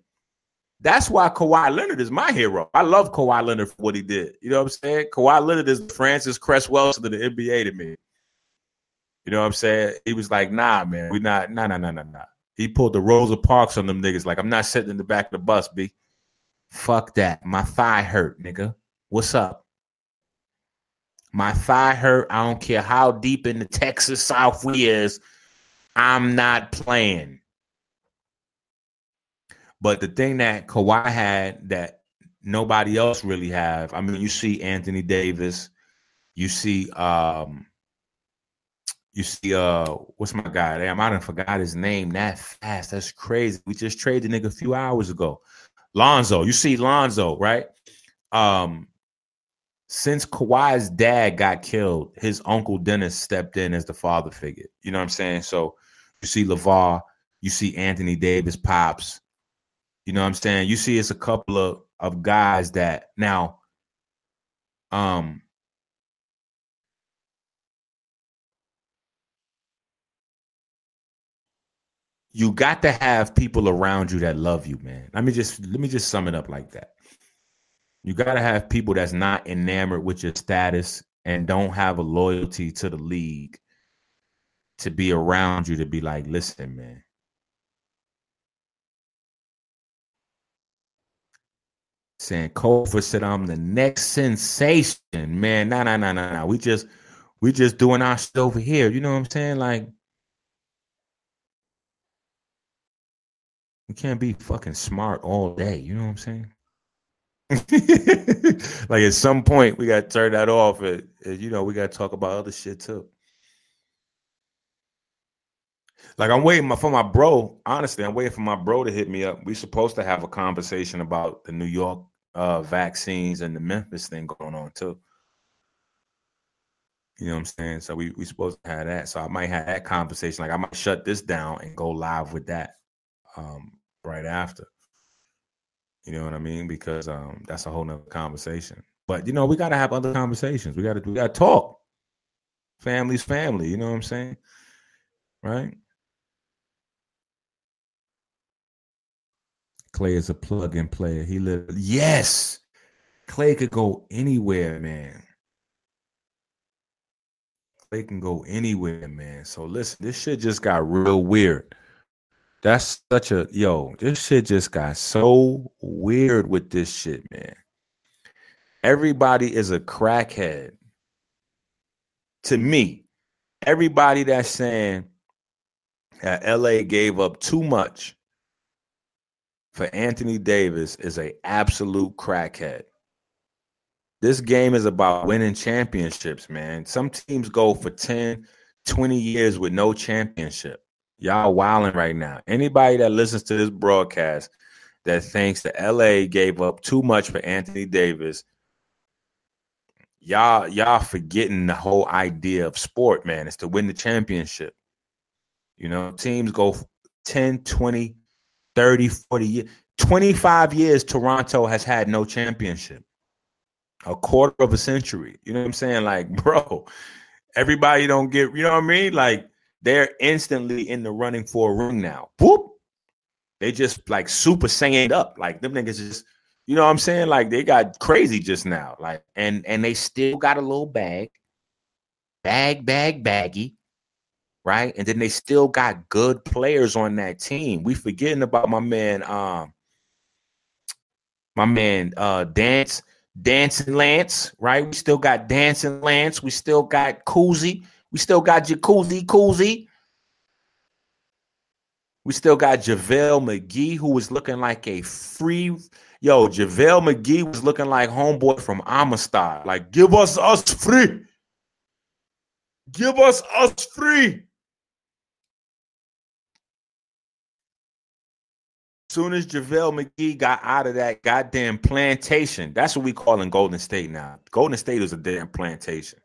That's why Kawhi Leonard is my hero. I love Kawhi Leonard for what he did. You know what I'm saying? Kawhi Leonard is Frances Cress to the NBA to me. You know what I'm saying? He was like, nah, man, we not, nah, nah, nah, nah, nah. He pulled the Rosa Parks on them niggas. Like, I'm not sitting in the back of the bus, B. Fuck that. My thigh hurt, nigga. What's up? My thigh hurt. I don't care how deep in the Texas South we is. I'm not playing. But the thing that Kawhi had that nobody else really have, I mean, you see Anthony Davis, you see um you see uh what's my guy? Damn, I done forgot his name that fast. That's crazy. We just traded the nigga a few hours ago. Lonzo, you see Lonzo, right? Um since Kawhi's dad got killed, his uncle Dennis stepped in as the father figure. You know what I'm saying? So you see LaVar, you see Anthony Davis pops. You know what I'm saying? You see it's a couple of of guys that now um you got to have people around you that love you, man. Let me just let me just sum it up like that. You got to have people that's not enamored with your status and don't have a loyalty to the league to be around you to be like, listen, man. Saying Kofor said I'm the next sensation, man. Nah, nah, nah, nah, nah. We just we just doing our shit over here. You know what I'm saying? Like You can't be fucking smart all day. You know what I'm saying? like at some point we got to turn that off and, and you know we got to talk about other shit too. Like i'm waiting for my bro honestly i'm waiting for my bro to hit me up. We supposed to have a conversation about the new york uh, vaccines and the memphis thing going on too. You know what i'm saying? So we we supposed to have that. So i might have that conversation. Like i might shut this down and go live with that um right after you know what I mean? Because um, that's a whole nother conversation. But you know, we gotta have other conversations. We gotta we gotta talk. Family's family, you know what I'm saying? Right? Klay is a plug-in player. He live yes. Klay could go anywhere, man. Klay can go anywhere, man. So listen, this shit just got real weird. That's such a yo, this shit just got so weird with this shit, man. Everybody is a crackhead. To me, everybody that's saying that LA gave up too much for Anthony Davis is a absolute crackhead. This game is about winning championships, man. Some teams go for 10, 20 years with no championship. Y'all wilding right now. Anybody that listens to this broadcast that thinks that LA gave up too much for Anthony Davis, y'all y'all forgetting the whole idea of sport, man. It's to win the championship. You know, teams go 10, 20, 30, 40 years. 25 years Toronto has had no championship. A quarter of a century. You know what I'm saying? Like, bro, everybody don't get, you know what I mean? Like they're instantly in the running for a ring now. Whoop. They just like super saiyan up. Like them niggas just, you know what I'm saying? Like they got crazy just now. Like, and and they still got a little bag, bag, bag, baggy, right? And then they still got good players on that team. We forgetting about my man, um, my man uh Dance, Dancing Lance, right? We still got Dancing Lance. We still got Cousy. We still got Jacuzzi, Cousy. We still got JaVale McGee, who was looking like a free. Yo, JaVale McGee was looking like homeboy from Amistad. Like, give us us free. Give us us free. As soon as JaVale McGee got out of that goddamn plantation, that's what we call in Golden State now. Golden State is a damn plantation.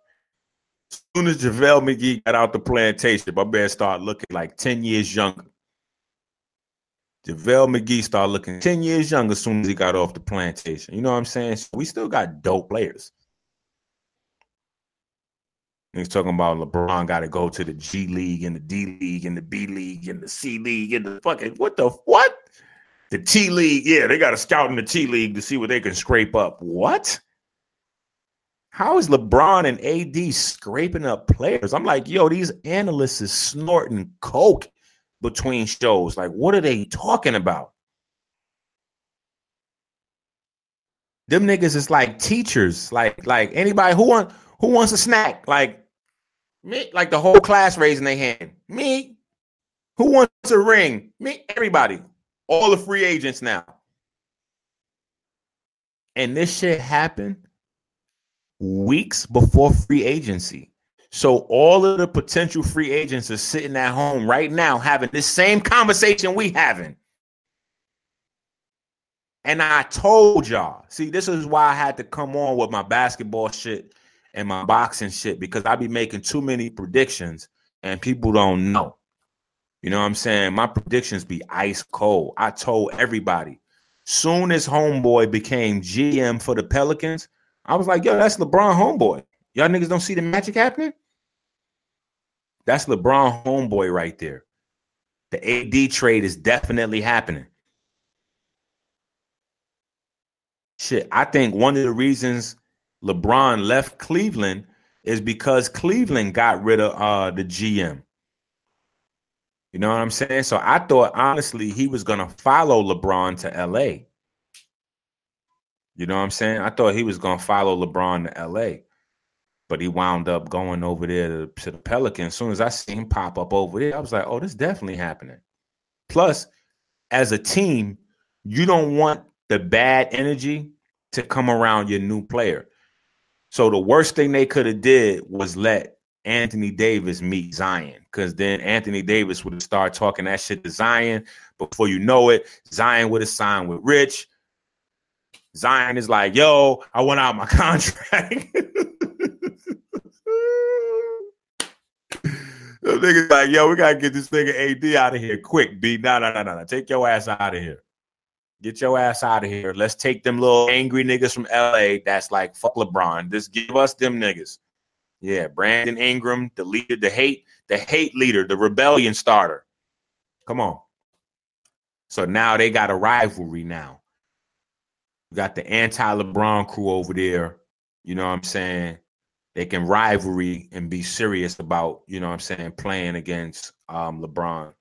Soon as JaVale McGee got out the plantation, my man started looking like 10 years younger. JaVale McGee started looking 10 years younger as soon as he got off the plantation. You know what I'm saying? So we still got dope players. He's talking about LeBron got to go to the G League and the D League and the B League and the C League and the fucking what the what? The T League. Yeah, they got to scout in the T League to see what they can scrape up. What? How is LeBron and AD scraping up players? I'm like, yo, these analysts is snorting coke between shows. Like, what are they talking about? Them niggas is like teachers. Like, like anybody who want who wants a snack? Like me, like the whole class raising their hand. Me. Who wants a ring? Me. Everybody. All the free agents now. And this shit happened weeks before free agency. So all of the potential free agents are sitting at home right now having this same conversation we having. And I told y'all, see, this is why I had to come on with my basketball shit and my boxing shit because I be making too many predictions and people don't know. You know what I'm saying? My predictions be ice cold. I told everybody. Soon as homeboy became GM for the Pelicans, I was like, yo, that's LeBron homeboy. Y'all niggas don't see the magic happening? That's LeBron homeboy right there. The AD trade is definitely happening. Shit, I think one of the reasons LeBron left Cleveland is because Cleveland got rid of uh, the GM. You know what I'm saying? So I thought honestly he was gonna follow LeBron to LA. You know what I'm saying? I thought he was gonna follow LeBron to LA, but he wound up going over there to, to the Pelicans. As soon as I seen him pop up over there, I was like, "Oh, this definitely happening." Plus, as a team, you don't want the bad energy to come around your new player. So the worst thing they could have did was let Anthony Davis meet Zion, because then Anthony Davis would have started talking that shit to Zion. Before you know it, Zion would have signed with Rich. Zion is like, yo, I want out my contract. The nigga's like, yo, we gotta get this nigga AD out of here quick, B. No, no, no, no, no. Take your ass out of here. Get your ass out of here. Let's take them little angry niggas from LA that's like, fuck LeBron. Just give us them niggas. Yeah, Brandon Ingram, the leader, the hate, the hate leader, the rebellion starter. Come on. So now they got a rivalry now. We got the anti-LeBron crew over there. You know what I'm saying? They can rivalry and be serious about, you know what I'm saying, playing against um, LeBron.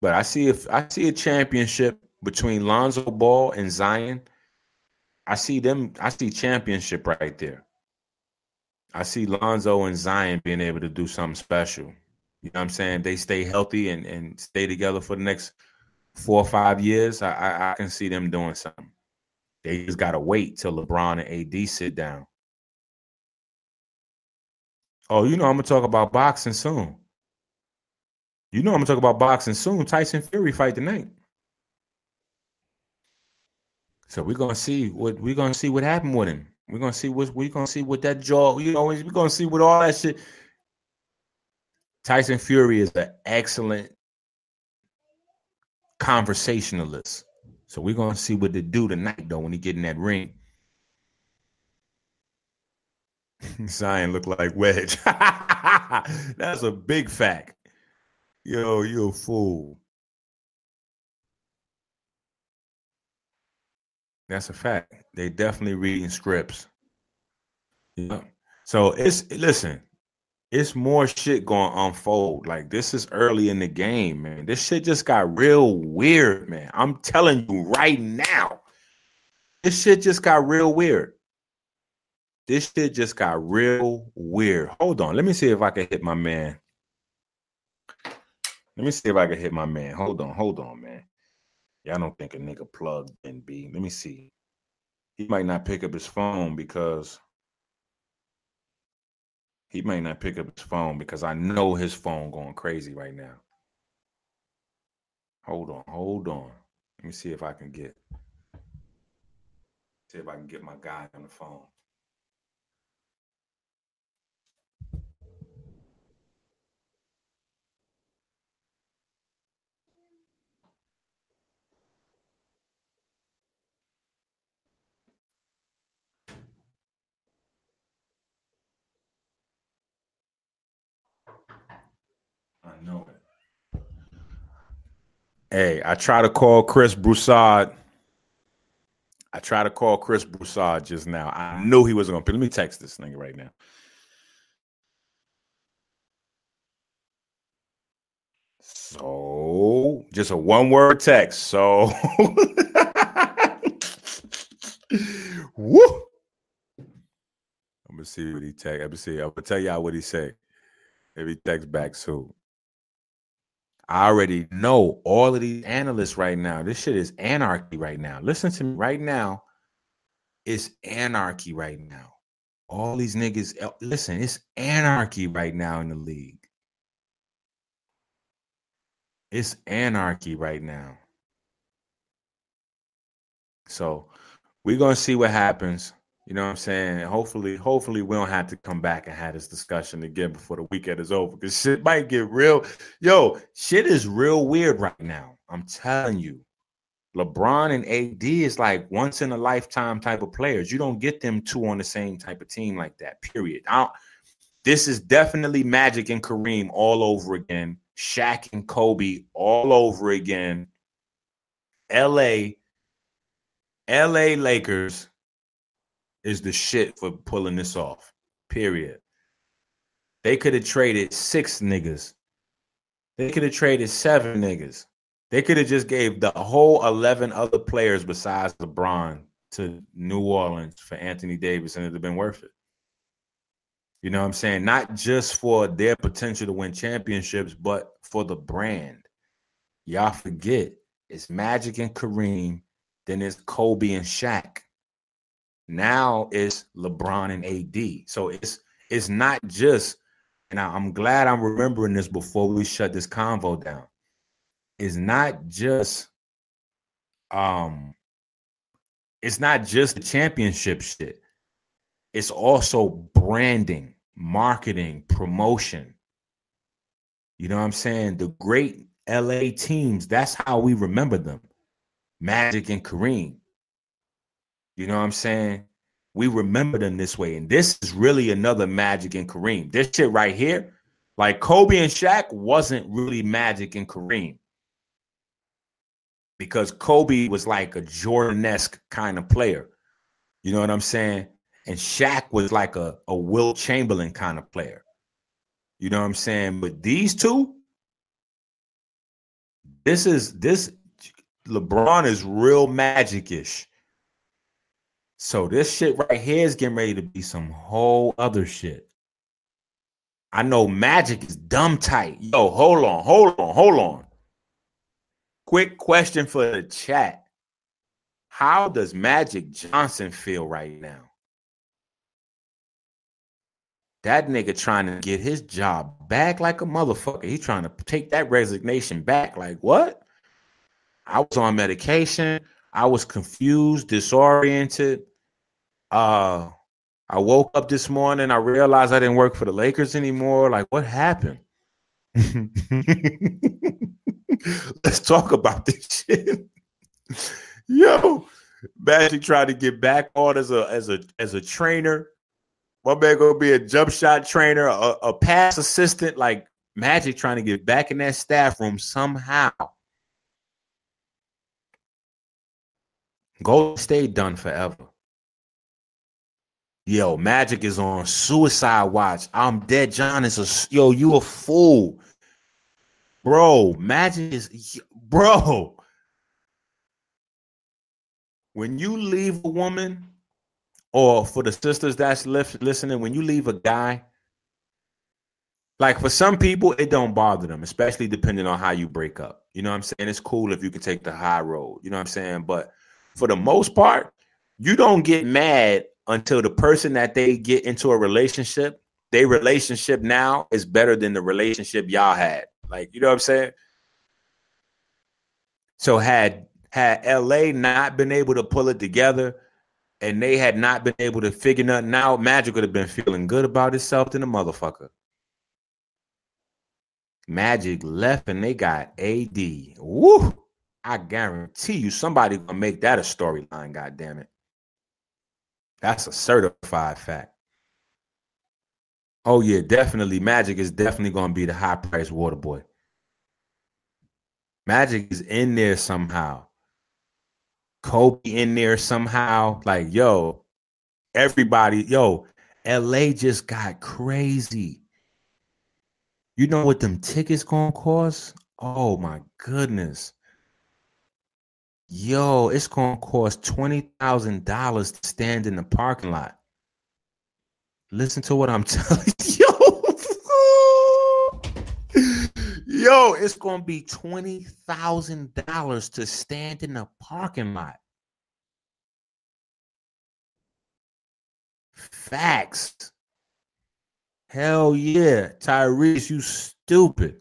But I see if I see a championship between Lonzo Ball and Zion. I see them, I see championship right there. I see Lonzo and Zion being able to do something special. You know what I'm saying? They stay healthy and, and stay together for the next four or five years. I, I, I can see them doing something. They just gotta wait till LeBron and AD sit down. Oh, you know I'm gonna talk about boxing soon. You know I'm gonna talk about boxing soon. Tyson Fury fight tonight. So we're gonna see what we're gonna see what happened with him. We're gonna see what we're gonna see what that jaw. You know, we're gonna see what all that shit. Tyson Fury is an excellent conversationalist. So we're gonna see what they do tonight, though, when he get in that ring. Zion look like Wedge. That's a big fact. Yo, you a fool. That's a fact. They definitely reading scripts. Yeah. So it's listen, it's more shit going to unfold. Like this is early in the game, man. This shit just got real weird, man. I'm telling you right now. This shit just got real weird. this shit just got real weird. Hold on. Let me see if I can hit my man. Let me see if I can hit my man. Hold on, hold on, man. I don't think a nigga plugged in B. Let me see. He might not pick up his phone because he may not pick up his phone because I know his phone going crazy right now. Hold on, hold on. Let me see if I can get see if I can get my guy on the phone. Hey, I try to call Chris Broussard. I try to call Chris Broussard just now. I knew he wasn't gonna pick. Let me text this nigga right now. So just a one word text. So woo. I'm gonna see what he text. I'm gonna see. I'm gonna tell y'all what he said. If he text back soon. I already know all of these analysts right now. This shit is anarchy right now. Listen to me right now. It's anarchy right now. All these niggas, eh, listen, it's anarchy right now in the league. It's anarchy right now. So we're gonna see what happens. You know what I'm saying? Hopefully, hopefully we don't have to come back and have this discussion again before the weekend is over. Because shit might get real. Yo, shit is real weird right now. I'm telling you. LeBron and AD is like once in a lifetime type of players. You don't get them two on the same type of team like that. Period. This is definitely Magic and Kareem all over again. Shaq and Kobe all over again. LA, LA Lakers is the shit for pulling this off. Period. They could have traded six niggas. They could have traded seven niggas. They could have just gave the whole 11 other players besides LeBron to New Orleans for Anthony Davis and it'd have been worth it. You know what I'm saying? Not just for their potential to win championships, but for the brand. Y'all forget it's Magic and Kareem, then it's Kobe and Shaq. Now it's LeBron and AD. So it's it's not just, and I'm glad I'm remembering this before we shut this convo down. It's not just um it's not just the championship shit. It's also branding, marketing, promotion. You know what I'm saying? The great LA teams, that's how we remember them. Magic and Kareem. You know what I'm saying? We remember them this way. And this is really another Magic and Kareem. This shit right here, like Kobe and Shaq wasn't really Magic and Kareem. Because Kobe was like a Jordan-esque kind of player. You know what I'm saying? And Shaq was like a, a Wilt Chamberlain kind of player. You know what I'm saying? But these two, this is this LeBron is real magic-ish. So this shit right here is getting ready to be some whole other shit. I know Magic is dumb tight. Yo, hold on, hold on, hold on. Quick question for the chat. How does Magic Johnson feel right now? That nigga trying to get his job back like a motherfucker. He trying to take that resignation back. Like, what? I was on medication. I was confused, disoriented. Uh, I woke up this morning. I realized I didn't work for the Lakers anymore. Like, what happened? Let's talk about this shit. Yo, Magic tried to get back on as a as a as a trainer. My man gonna be a jump shot trainer, a, a pass assistant. Like Magic trying to get back in that staff room somehow. Golden State done forever. Yo, Magic is on suicide watch. I'm dead. John is a yo. You a fool, bro. Magic is bro. When you leave a woman or for the sisters that's listening, when you leave a guy, like for some people, it don't bother them, especially depending on how you break up. You know what I'm saying? It's cool if you can take the high road. You know what I'm saying? But for the most part, you don't get mad until the person that they get into a relationship, their relationship now is better than the relationship y'all had. Like, you know what I'm saying? So had had LA not been able to pull it together and they had not been able to figure nothing out, Magic would have been feeling good about itself than a motherfucker. Magic left and they got AD. Woo! I guarantee you somebody gonna make that a storyline, god damn it. That's a certified fact. Oh yeah, definitely. Magic is definitely gonna be the high price water boy. Magic is in there somehow. Kobe in there somehow. Like, yo, everybody, yo, LA just got crazy. You know what them tickets gonna cost? Oh my goodness. Yo, it's gonna cost twenty thousand dollars to stand in the parking lot. Listen to what I'm telling you. Yo, it's gonna be twenty thousand dollars to stand in the parking lot. Facts. Hell yeah, Tyrese, you stupid.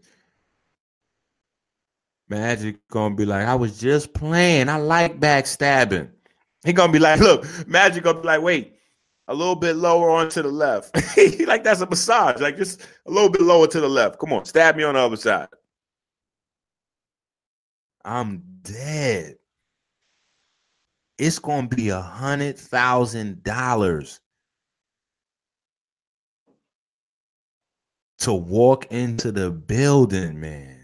Magic gonna be like, I was just playing. I like backstabbing. He gonna be like, look, Magic gonna be like, wait, a little bit lower on to the left. like that's a massage, like just a little bit lower to the left. Come on, stab me on the other side. I'm dead. It's gonna be a hundred thousand dollars to walk into the building, man.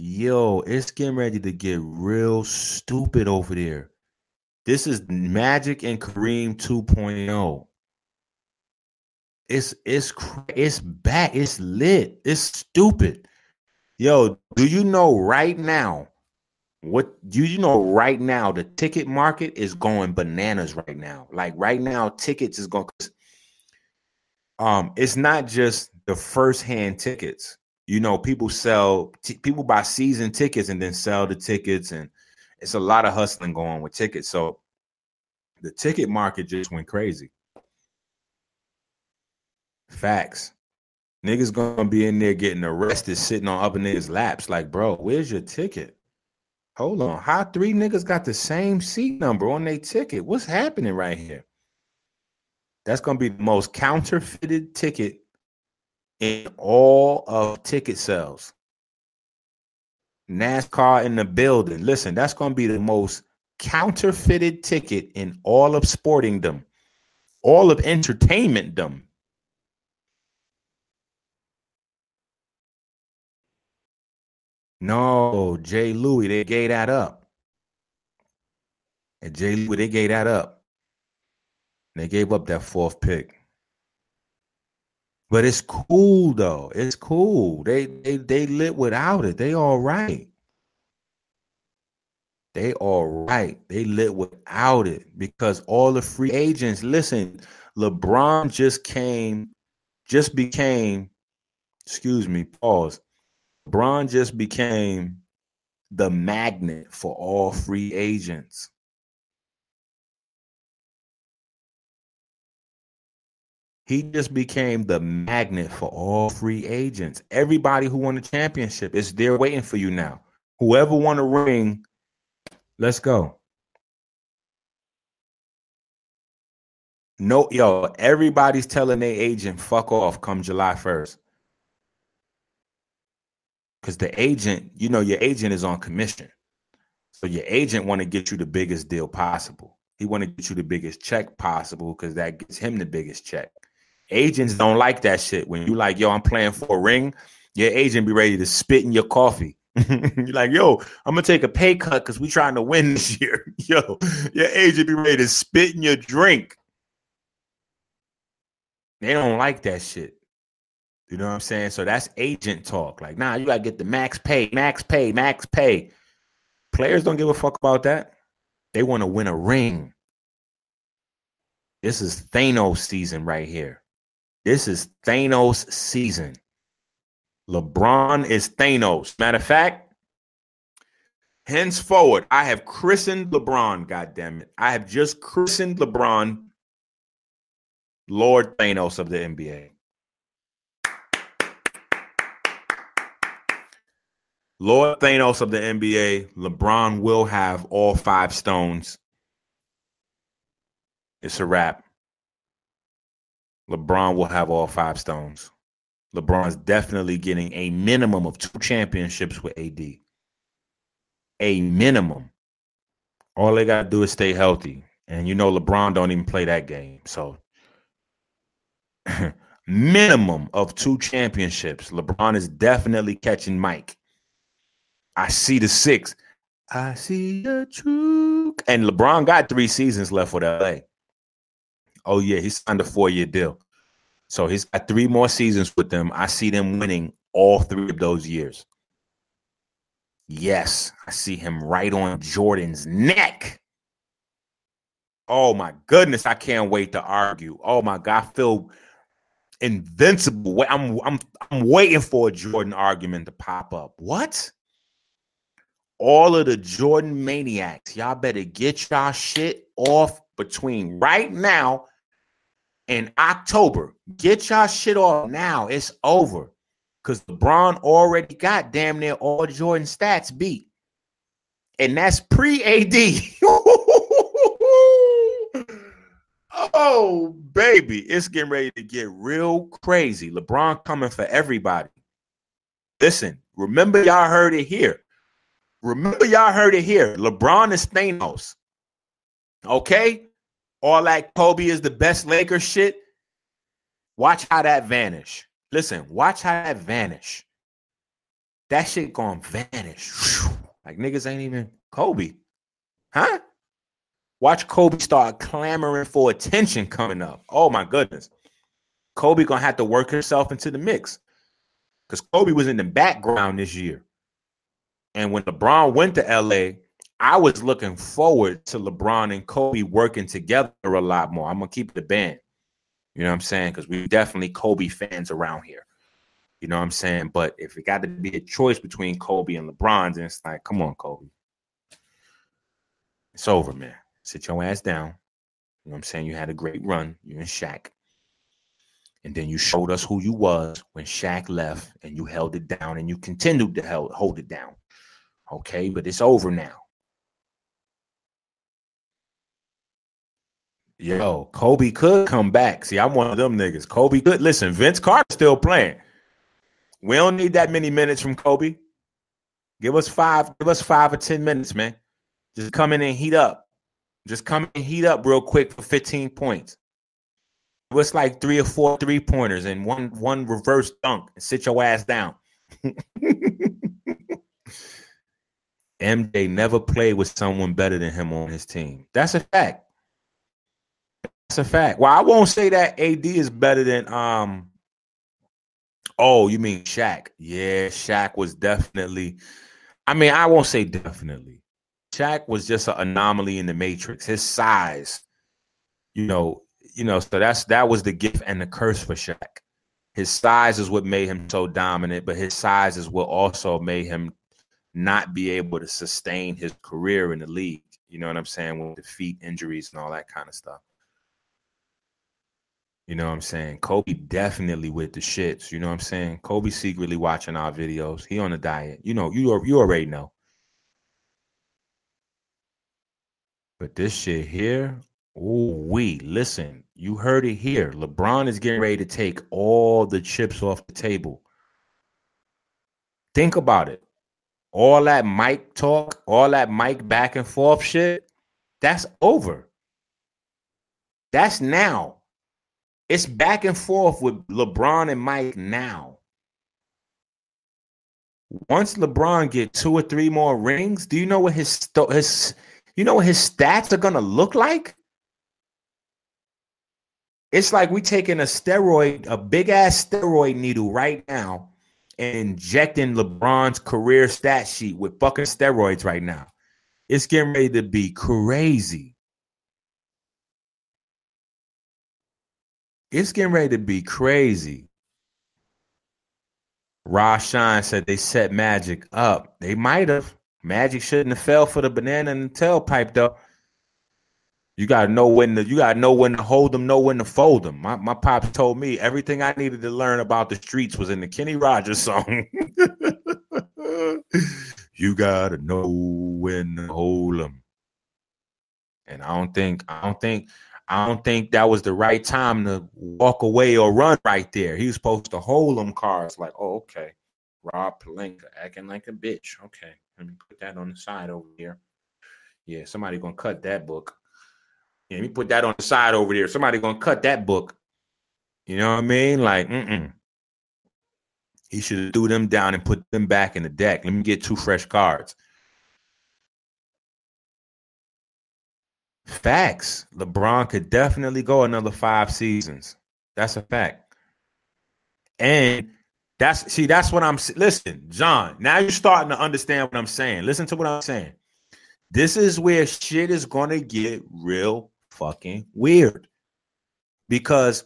Yo, it's getting ready to get real stupid over there. This is Magic and Kareem 2.0. It's it's it's back. It's lit. It's stupid. Yo, do you know right now? What do you know right now? The ticket market is going bananas right now. Like right now, tickets is going. Um, it's not just the first hand tickets you know, people sell t- people buy season tickets and then sell the tickets, and it's a lot of hustling going on with tickets. So the ticket market just went crazy. Facts. Niggas gonna be in there getting arrested, sitting on other niggas' laps. Like, bro, where's your ticket? Hold on. How three niggas got the same seat number on their ticket? What's happening right here? That's gonna be the most counterfeited ticket in all of ticket sales. NASCAR in the building. Listen, that's going to be the most counterfeited ticket in all of sportingdom, all of entertainmentdom. No, Jay Louis, they gave that up. And Jay Louis, they gave that up. They gave up that fourth pick. But it's cool though. It's cool. They they they lit without it. They all right. They all right. They lit without it because all the free agents. Listen, LeBron just came, just became. Excuse me. Pause. LeBron just became the magnet for all free agents. He just became the magnet for all free agents. Everybody who won the championship is there waiting for you now. Whoever won a ring, let's go. No, yo, everybody's telling their agent, fuck off come July 1st. Because the agent, you know, your agent is on commission. So your agent want to get you the biggest deal possible. He want to get you the biggest check possible because that gets him the biggest check. Agents don't like that shit. When you like, yo, I'm playing for a ring, your agent be ready to spit in your coffee. You're like, yo, I'm gonna take a pay cut because we trying to win this year. Yo, your agent be ready to spit in your drink. They don't like that shit. You know what I'm saying? So that's agent talk. Like, nah, you gotta get the max pay, max pay, max pay. Players don't give a fuck about that. They want to win a ring. This is Thanos season right here. This is Thanos season. LeBron is Thanos. Matter of fact, henceforward, I have christened LeBron. God damn it! I have just christened LeBron, Lord Thanos of the NBA. Lord Thanos of the NBA, LeBron will have all five stones. It's a wrap. LeBron will have all five stones. LeBron's definitely getting a minimum of two championships with AD. A minimum. All they got to do is stay healthy. And you know LeBron don't even play that game. So minimum of two championships. LeBron is definitely catching Mike. I see the six. I see the truth. And LeBron got three seasons left with LA. Oh, yeah, he signed a four-year deal. So he's got three more seasons with them. I see them winning all three of those years. Yes, I see him right on Jordan's neck. Oh my goodness, I can't wait to argue. Oh my God, I feel invincible. I'm I'm I'm waiting for a Jordan argument to pop up. What? all of the Jordan maniacs, y'all better get y'all shit off between right now and October. Get y'all shit off now. It's over. Because LeBron already got damn near all Jordan stats beat. And that's pre AD. oh, baby. It's getting ready to get real crazy. LeBron coming for everybody. Listen, remember, y'all heard it here. Remember, y'all heard it here. LeBron is Thanos. Okay? All that Kobe is the best Laker shit. Watch how that vanish. Listen, watch how that vanish. That shit gonna vanish. Like niggas ain't even Kobe. Huh? Watch Kobe start clamoring for attention coming up. Oh my goodness. Kobe gonna have to work himself into the mix. Because Kobe was in the background this year. And when LeBron went to LA, I was looking forward to LeBron and Kobe working together a lot more. I'm gonna keep the band. You know what I'm saying? Because we definitely Kobe fans around here. You know what I'm saying? But if it got to be a choice between Kobe and LeBron, then it's like, come on, Kobe. It's over, man. Sit your ass down. You know what I'm saying? You had a great run. You and Shaq. And then you showed us who you was when Shaq left and you held it down and you continued to hold it down. Okay, but it's over now. Yo, Kobe could come back. See, I'm one of them niggas. Kobe could listen. Vince Carter still playing. We don't need that many minutes from Kobe. Give us five. Give us five or ten minutes, man. Just come in and heat up. Just come and heat up real quick for 15 points. What's like three or four three pointers and one one reverse dunk and sit your ass down. MJ never played with someone better than him on his team. That's a fact. That's a fact. Well, I won't say that AD is better than um. Oh, you mean Shaq? Yeah, Shaq was definitely. I mean, I won't say definitely. Shaq was just an anomaly in the matrix. His size, you know, you know, so that's that was the gift and the curse for Shaq. His size is what made him so dominant, but his size is what also made him not be able to sustain his career in the league. You know what I'm saying? With defeat injuries and all that kind of stuff. You know what I'm saying? Kobe definitely with the shits. You know what I'm saying? Kobe secretly watching our videos. He on a diet. You know, you you already know. But this shit here, oh we listen. You heard it here. LeBron is getting ready to take all the chips off the table. Think about it all that mic talk, all that mic back and forth shit, that's over. That's now. It's back and forth with LeBron and Mike now. Once LeBron get two or three more rings, do you know what his his you know what his stats are gonna look like? It's like we taking a steroid, a big ass steroid needle right now, and injecting LeBron's career stat sheet with fucking steroids right now. It's getting ready to be crazy. It's getting ready to be crazy. Rashawn said they set Magic up. They might have. Magic shouldn't have fell for the banana and the tailpipe though. You gotta know when to you gotta know when to hold them, know when to fold them. My my pops told me everything I needed to learn about the streets was in the Kenny Rogers song. you gotta know when to hold them. And I don't think I don't think I don't think that was the right time to walk away or run right there. He was supposed to hold them cards like, oh, okay. Rob Pelinka acting like a bitch. Okay, let me put that on the side over here. Yeah, somebody gonna cut that book. Yeah, let me put that on the side over there. Somebody gonna cut that book. You know what I mean? Like, mm-mm. He should have threw them down and put them back in the deck. Let me get two fresh cards. Facts. LeBron could definitely go another five seasons. That's a fact. And that's see, that's what I'm listen, John. Now you're starting to understand what I'm saying. Listen to what I'm saying. This is where shit is gonna get real fucking weird. Because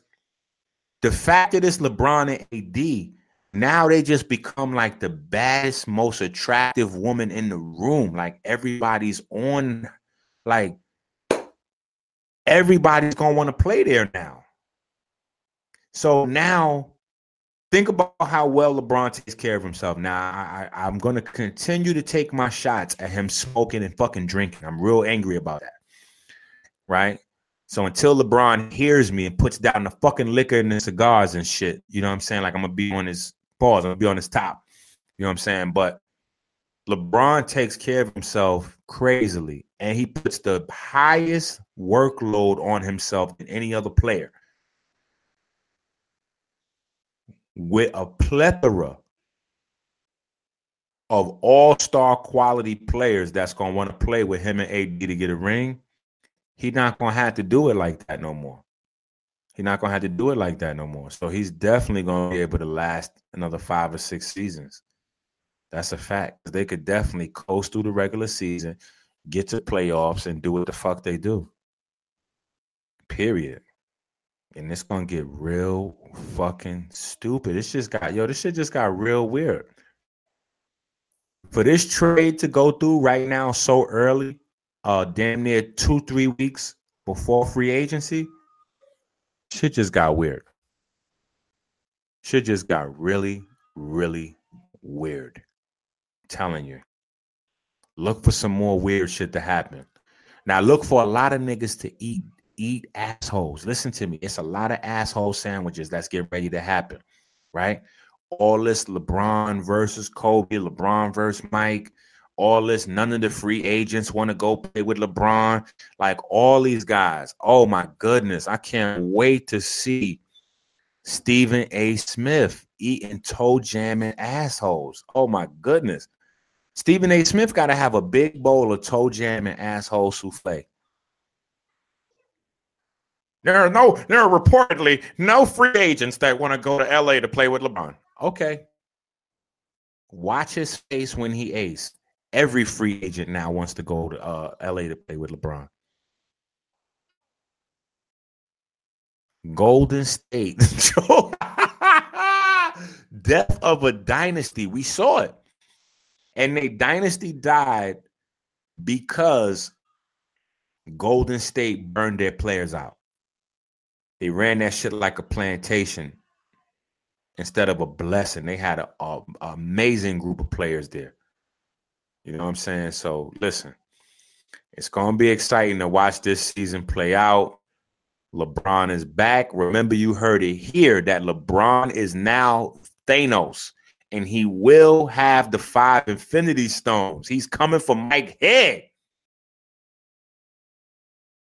the fact that it's LeBron and AD, now they just become like the baddest, most attractive woman in the room. Like everybody's on, like everybody's gonna want to play there now. So now think about how well LeBron takes care of himself. Now I, I, I'm gonna continue to take my shots at him smoking and fucking drinking. I'm real angry about that. Right? So until LeBron hears me and puts down the fucking liquor and the cigars and shit, you know what I'm saying? Like I'm gonna be on his pause, I'm gonna be on his top. You know what I'm saying? But LeBron takes care of himself crazily, and he puts the highest workload on himself than any other player. With a plethora of all-star quality players that's gonna want to play with him and AD to get a ring, he's not gonna have to do it like that no more. He's not gonna have to do it like that no more. So he's definitely gonna be able to last another five or six seasons. That's a fact. They could definitely coast through the regular season, get to playoffs, and do what the fuck they do. Period. And it's gonna get real fucking stupid. It's just got yo, this shit just got real weird. For this trade to go through right now so early, uh damn near two, three weeks before free agency, shit just got weird. Shit just got really, really weird. I'm telling you. Look for some more weird shit to happen. Now look for a lot of niggas to eat eat assholes. Listen to me. It's a lot of asshole sandwiches that's getting ready to happen, right? All this LeBron versus Kobe, LeBron versus Mike, all this. None of the free agents want to go play with LeBron. Like all these guys. Oh my goodness. I can't wait to see Stephen A. Smith eating toe jamming assholes. Oh my goodness. Stephen A. Smith got to have a big bowl of toe jamming asshole souffle. There are no, there are reportedly no free agents that want to go to LA to play with LeBron. Okay. Watch his face when he ace. Every free agent now wants to go to uh, LA to play with LeBron. Golden State. Death of a dynasty. We saw it. And the dynasty died because Golden State burned their players out. They ran that shit like a plantation instead of a blessing. They had an amazing group of players there. You know what I'm saying? So listen, it's gonna be exciting to watch this season play out. LeBron is back. Remember, you heard it here that LeBron is now Thanos, and he will have the five Infinity Stones. He's coming for Mike Head.